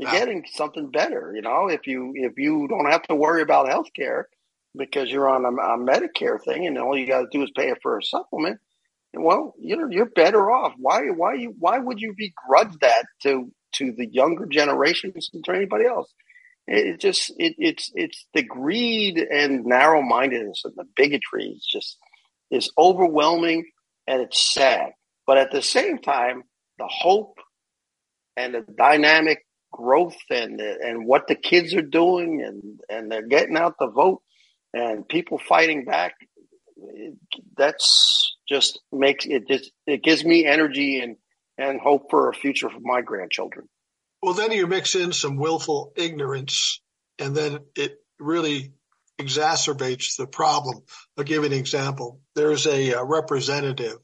You're getting something better. You know, if you if you don't have to worry about health care because you're on a, a Medicare thing and all you got to do is pay for a supplement, well, you know, you're better off. Why why you why would you begrudge that to to the younger generations and to anybody else? It just it, it's it's the greed and narrow mindedness and the bigotry is just is overwhelming and it's sad. But at the same time, the hope and the dynamic growth and and what the kids are doing and and they're getting out the vote and people fighting back that's just makes it just it gives me energy and and hope for a future for my grandchildren well, then you mix in some willful ignorance, and then it really exacerbates the problem. I'll give you an example. There's a, a representative,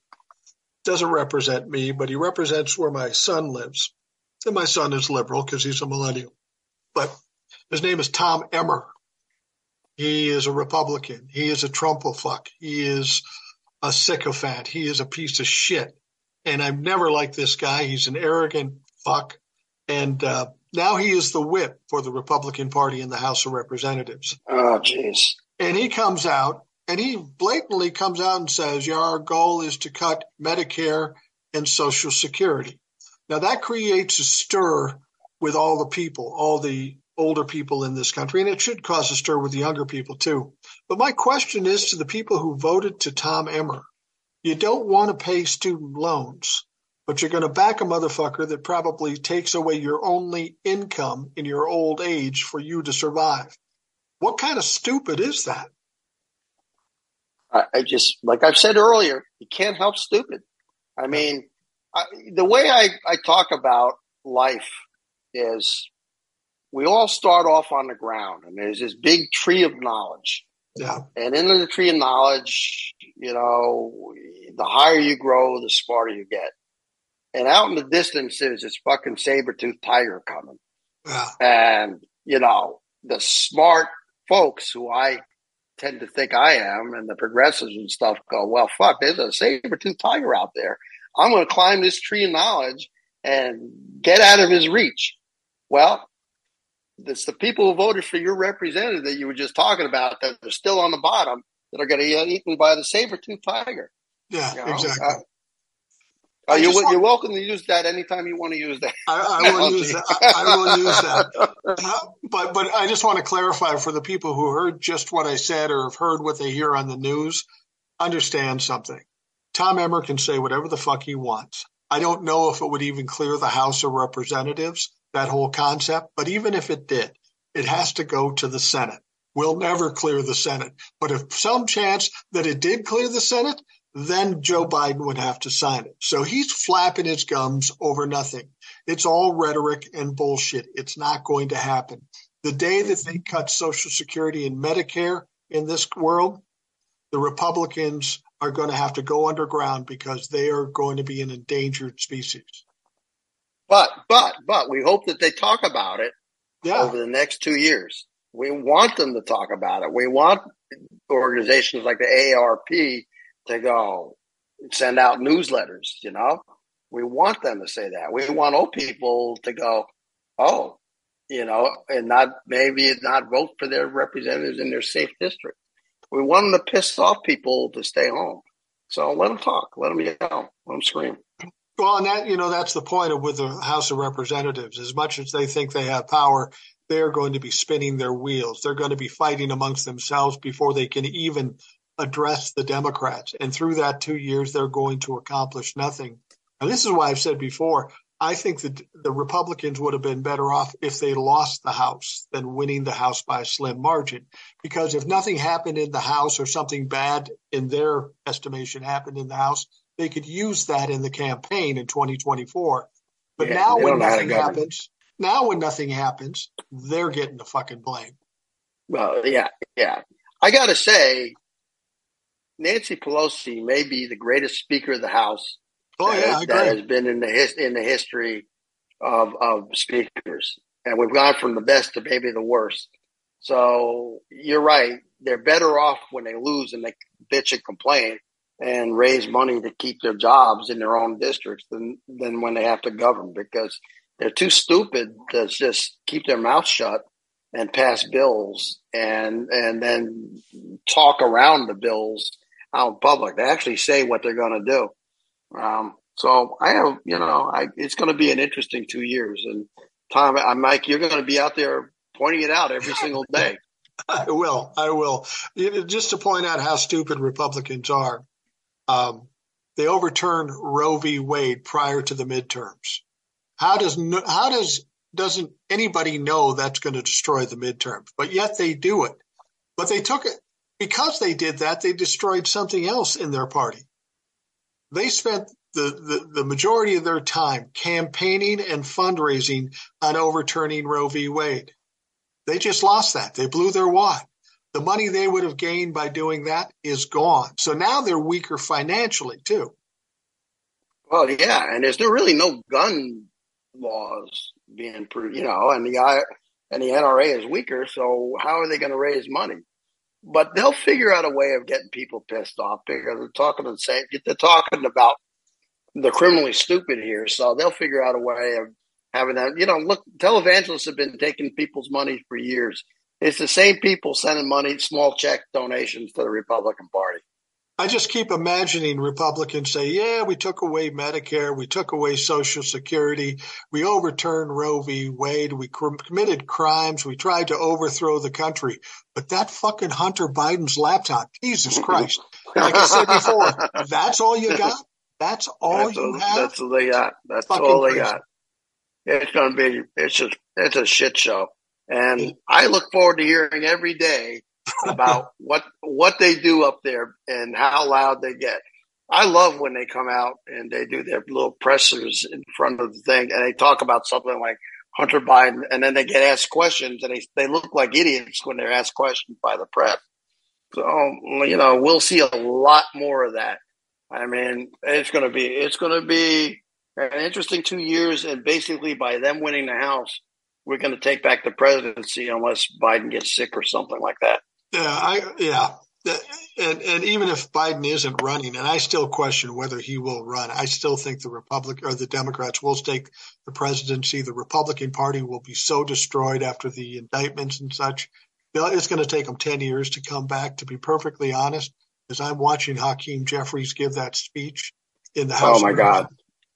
doesn't represent me, but he represents where my son lives. And my son is liberal because he's a millennial. But his name is Tom Emmer. He is a Republican. He is a Trumplefuck. He is a sycophant. He is a piece of shit. And I've never liked this guy. He's an arrogant fuck. And uh, now he is the whip for the Republican Party in the House of Representatives. Oh, jeez. And he comes out and he blatantly comes out and says, yeah, our goal is to cut Medicare and Social Security. Now that creates a stir with all the people, all the older people in this country, and it should cause a stir with the younger people too. But my question is to the people who voted to Tom Emmer, you don't want to pay student loans but you're going to back a motherfucker that probably takes away your only income in your old age for you to survive. What kind of stupid is that? I, I just, like I've said earlier, you can't help stupid. I mean, I, the way I, I talk about life is we all start off on the ground and there's this big tree of knowledge. Yeah. And in the tree of knowledge, you know, the higher you grow, the smarter you get. And out in the distance, is this fucking saber tooth tiger coming. Yeah. And, you know, the smart folks who I tend to think I am and the progressives and stuff go, well, fuck, there's a saber tooth tiger out there. I'm going to climb this tree of knowledge and get out of his reach. Well, it's the people who voted for your representative that you were just talking about that are still on the bottom that are going to get eaten by the saber tooth tiger. Yeah, you know? exactly. Uh, uh, you're, want, you're welcome to use that anytime you want to use that. I, I will use that. I, <laughs> I, will use that. But but I just want to clarify for the people who heard just what I said or have heard what they hear on the news, understand something. Tom Emmer can say whatever the fuck he wants. I don't know if it would even clear the House of Representatives, that whole concept, but even if it did, it has to go to the Senate. We'll never clear the Senate. But if some chance that it did clear the Senate, then Joe Biden would have to sign it. So he's flapping his gums over nothing. It's all rhetoric and bullshit. It's not going to happen. The day that they cut Social Security and Medicare in this world, the Republicans are going to have to go underground because they are going to be an endangered species. But, but, but we hope that they talk about it yeah. over the next two years. We want them to talk about it. We want organizations like the To go send out newsletters, you know? We want them to say that. We want old people to go, oh, you know, and not maybe not vote for their representatives in their safe district. We want them to piss off people to stay home. So let them talk, let them yell, let them scream. Well, and that you know that's the point of with the House of Representatives. As much as they think they have power, they're going to be spinning their wheels. They're going to be fighting amongst themselves before they can even address the Democrats. And through that two years, they're going to accomplish nothing. And this is why I've said before, I think that the Republicans would have been better off if they lost the House than winning the House by a slim margin. Because if nothing happened in the House or something bad in their estimation happened in the House, they could use that in the campaign in 2024. But yeah, now when nothing happens, now when nothing happens, they're getting the fucking blame. Well, yeah, yeah. I got to say, Nancy Pelosi may be the greatest speaker of the House oh, that, yeah, that has been in the his, in the history of of speakers. and we've gone from the best to maybe the worst. So you're right. They're better off when they lose and they bitch and complain and raise money to keep their jobs in their own districts than than when they have to govern because they're too stupid to just keep their mouth shut and pass bills and and then talk around the bills out in public. They actually say what they're going to do. Um, so I have, you know, I, it's going to be an interesting two years. And Tom, I'm Mike, you're going to be out there pointing it out every single <laughs> day. I will. I will. Just to point out how stupid Republicans are, um, they overturned Roe v. Wade prior to the midterms. How does how does doesn't anybody know that's going to destroy the midterms? But yet they do it. But they took it because they did that. They destroyed something else in their party. They spent the, the, the majority of their time campaigning and fundraising on overturning Roe v. Wade. They just lost that. They blew their wad. The money they would have gained by doing that is gone. So now they're weaker financially too. Well, yeah, and there's really no gun laws being, you know, and the and the NRA is weaker. So how are they going to raise money? But they'll figure out a way of getting people pissed off because they're talking the same. They're talking about the criminally stupid here, so they'll figure out a way of having that. You know, look, televangelists have been taking people's money for years. It's the same people sending money, small check donations to the Republican Party. I just keep imagining Republicans say, yeah, we took away Medicare, we took away Social Security, we overturned Roe v. Wade, we cr- committed crimes, we tried to overthrow the country. But that fucking Hunter Biden's laptop, Jesus Christ. Like I said before, <laughs> that's all you got? That's all that's you have? That's all they got. That's fucking all they crazy. got. It's going to be, it's just, it's a shit show. And I look forward to hearing every day about <laughs> what what they do up there and how loud they get. I love when they come out and they do their little pressers in front of the thing and they talk about something like Hunter Biden and then they get asked questions and they they look like idiots when they're asked questions by the press. So you know we'll see a lot more of that. I mean, it's going to be it's going to be an interesting two years, and basically by them winning the House, we're going to take back the presidency unless Biden gets sick or something like that. Yeah, I yeah. And, and even if Biden isn't running, and I still question whether he will run, I still think the Republic or the Democrats will take the presidency. The Republican Party will be so destroyed after the indictments and such. It's going to take them 10 years to come back, to be perfectly honest. As I'm watching Hakeem Jeffries give that speech in the oh, House. Oh, my God.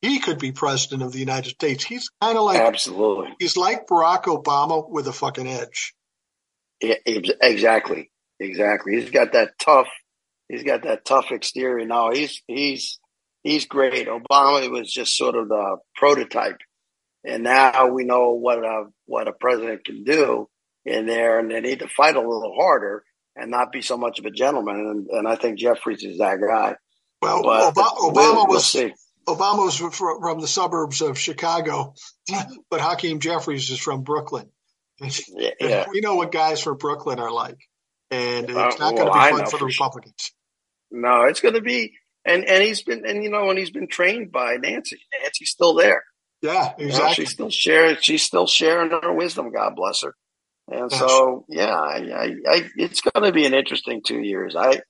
He could be president of the United States. He's kind of like. Absolutely. He's like Barack Obama with a fucking edge. Yeah, exactly, exactly. He's got that tough. He's got that tough exterior. Now he's he's he's great. Obama was just sort of the prototype, and now we know what a what a president can do in there, and they need to fight a little harder and not be so much of a gentleman. And, and I think Jeffries is that guy. Well, but Obama, Obama we'll, was we'll Obama was from the suburbs of Chicago, but Hakeem Jeffries is from Brooklyn. <laughs> Yeah. we know what guys from Brooklyn are like, and it's not uh, well, going to be fun for the Republicans. No, it's going to be, and and he's been, and you know, and he's been trained by Nancy. Nancy's still there. Yeah, exactly. You know, she's still sharing. She's still sharing her wisdom. God bless her. And That's so, yeah, I, I, I, it's going to be an interesting two years. I,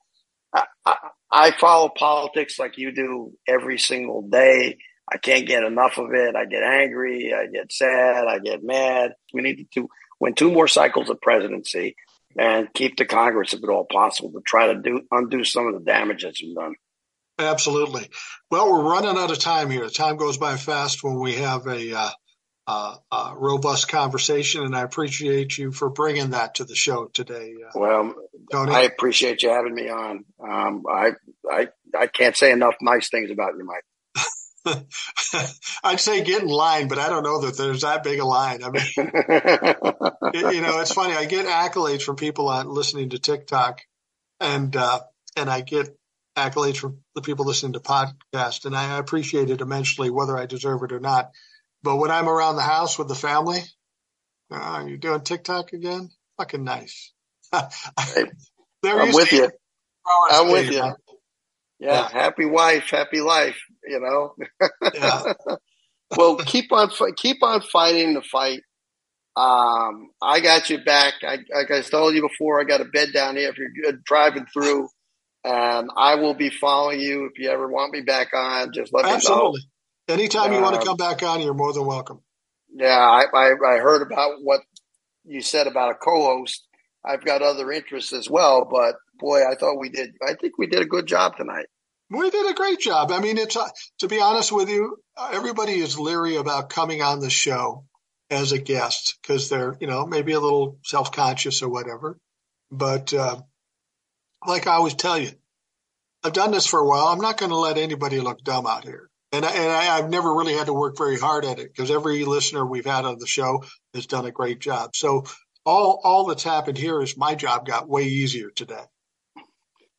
I, I follow politics like you do every single day. I can't get enough of it. I get angry. I get sad. I get mad. We need to win two more cycles of presidency and keep the Congress, if at all possible, to try to do undo some of the damage that's been done. Absolutely. Well, we're running out of time here. Time goes by fast when we have a, uh, uh, uh, robust conversation, and I appreciate you for bringing that to the show today. Uh, well, Tony. I appreciate you having me on. Um, I, I, I can't say enough nice things about you, Mike. <laughs> I'd say get in line, but I don't know that there's that big a line. I mean, <laughs> it, you know, it's funny. I get accolades from people on listening to TikTok, and uh, and I get accolades from the people listening to podcast, and I appreciate it immensely, whether I deserve it or not. But when I'm around the house with the family, uh, you doing TikTok again? Fucking nice. <laughs> I'm with you. I'm with you. Yeah, yeah, happy wife, happy life. You know. yeah. <laughs> well, keep on keep on fighting the fight. Um, I got you back. I, like I told you before, I got a bed down here if you're good driving through. And I will be following you if you ever want me back on. Just let Absolutely. me know. Anytime you want to um, come back on, you're more than welcome. Yeah, I, I, I heard about what you said about a co-host. I've got other interests as well, but boy, I thought we did. I think we did a good job tonight. We did a great job. I mean, it's uh, to be honest with you, everybody is leery about coming on the show as a guest because they're, you know, maybe a little self conscious or whatever. But uh, like I always tell you, I've done this for a while. I'm not going to let anybody look dumb out here. And, I, and I, have never really had to work very hard at it because every listener we've had on the show has done a great job. So all all that's happened here is my job got way easier today.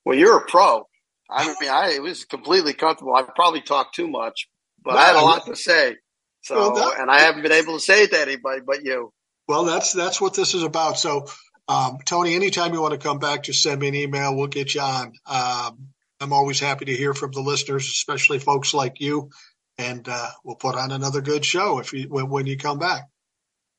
Well, you're a pro. I mean, I it was completely comfortable. I probably talked too much, but well, I had a lot to say. So, well, that, and I haven't been able to say it to anybody but you. Well, that's that's what this is about. So, um, Tony, anytime you want to come back, just send me an email. We'll get you on. Um, I'm always happy to hear from the listeners, especially folks like you, and uh, we'll put on another good show if you when, when you come back.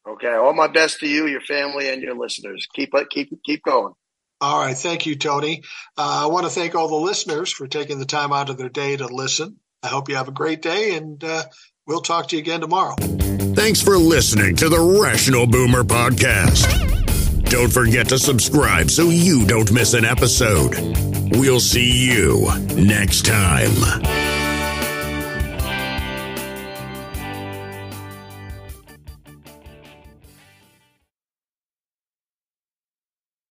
Okay, all my best to you, your family, and your listeners. Keep it, keep keep going. All right, thank you, Tony. Uh, I want to thank all the listeners for taking the time out of their day to listen. I hope you have a great day, and uh, We'll talk to you again tomorrow. Thanks for listening to the Rational Boomer Podcast. Don't forget to subscribe so you don't miss an episode. We'll see you next time.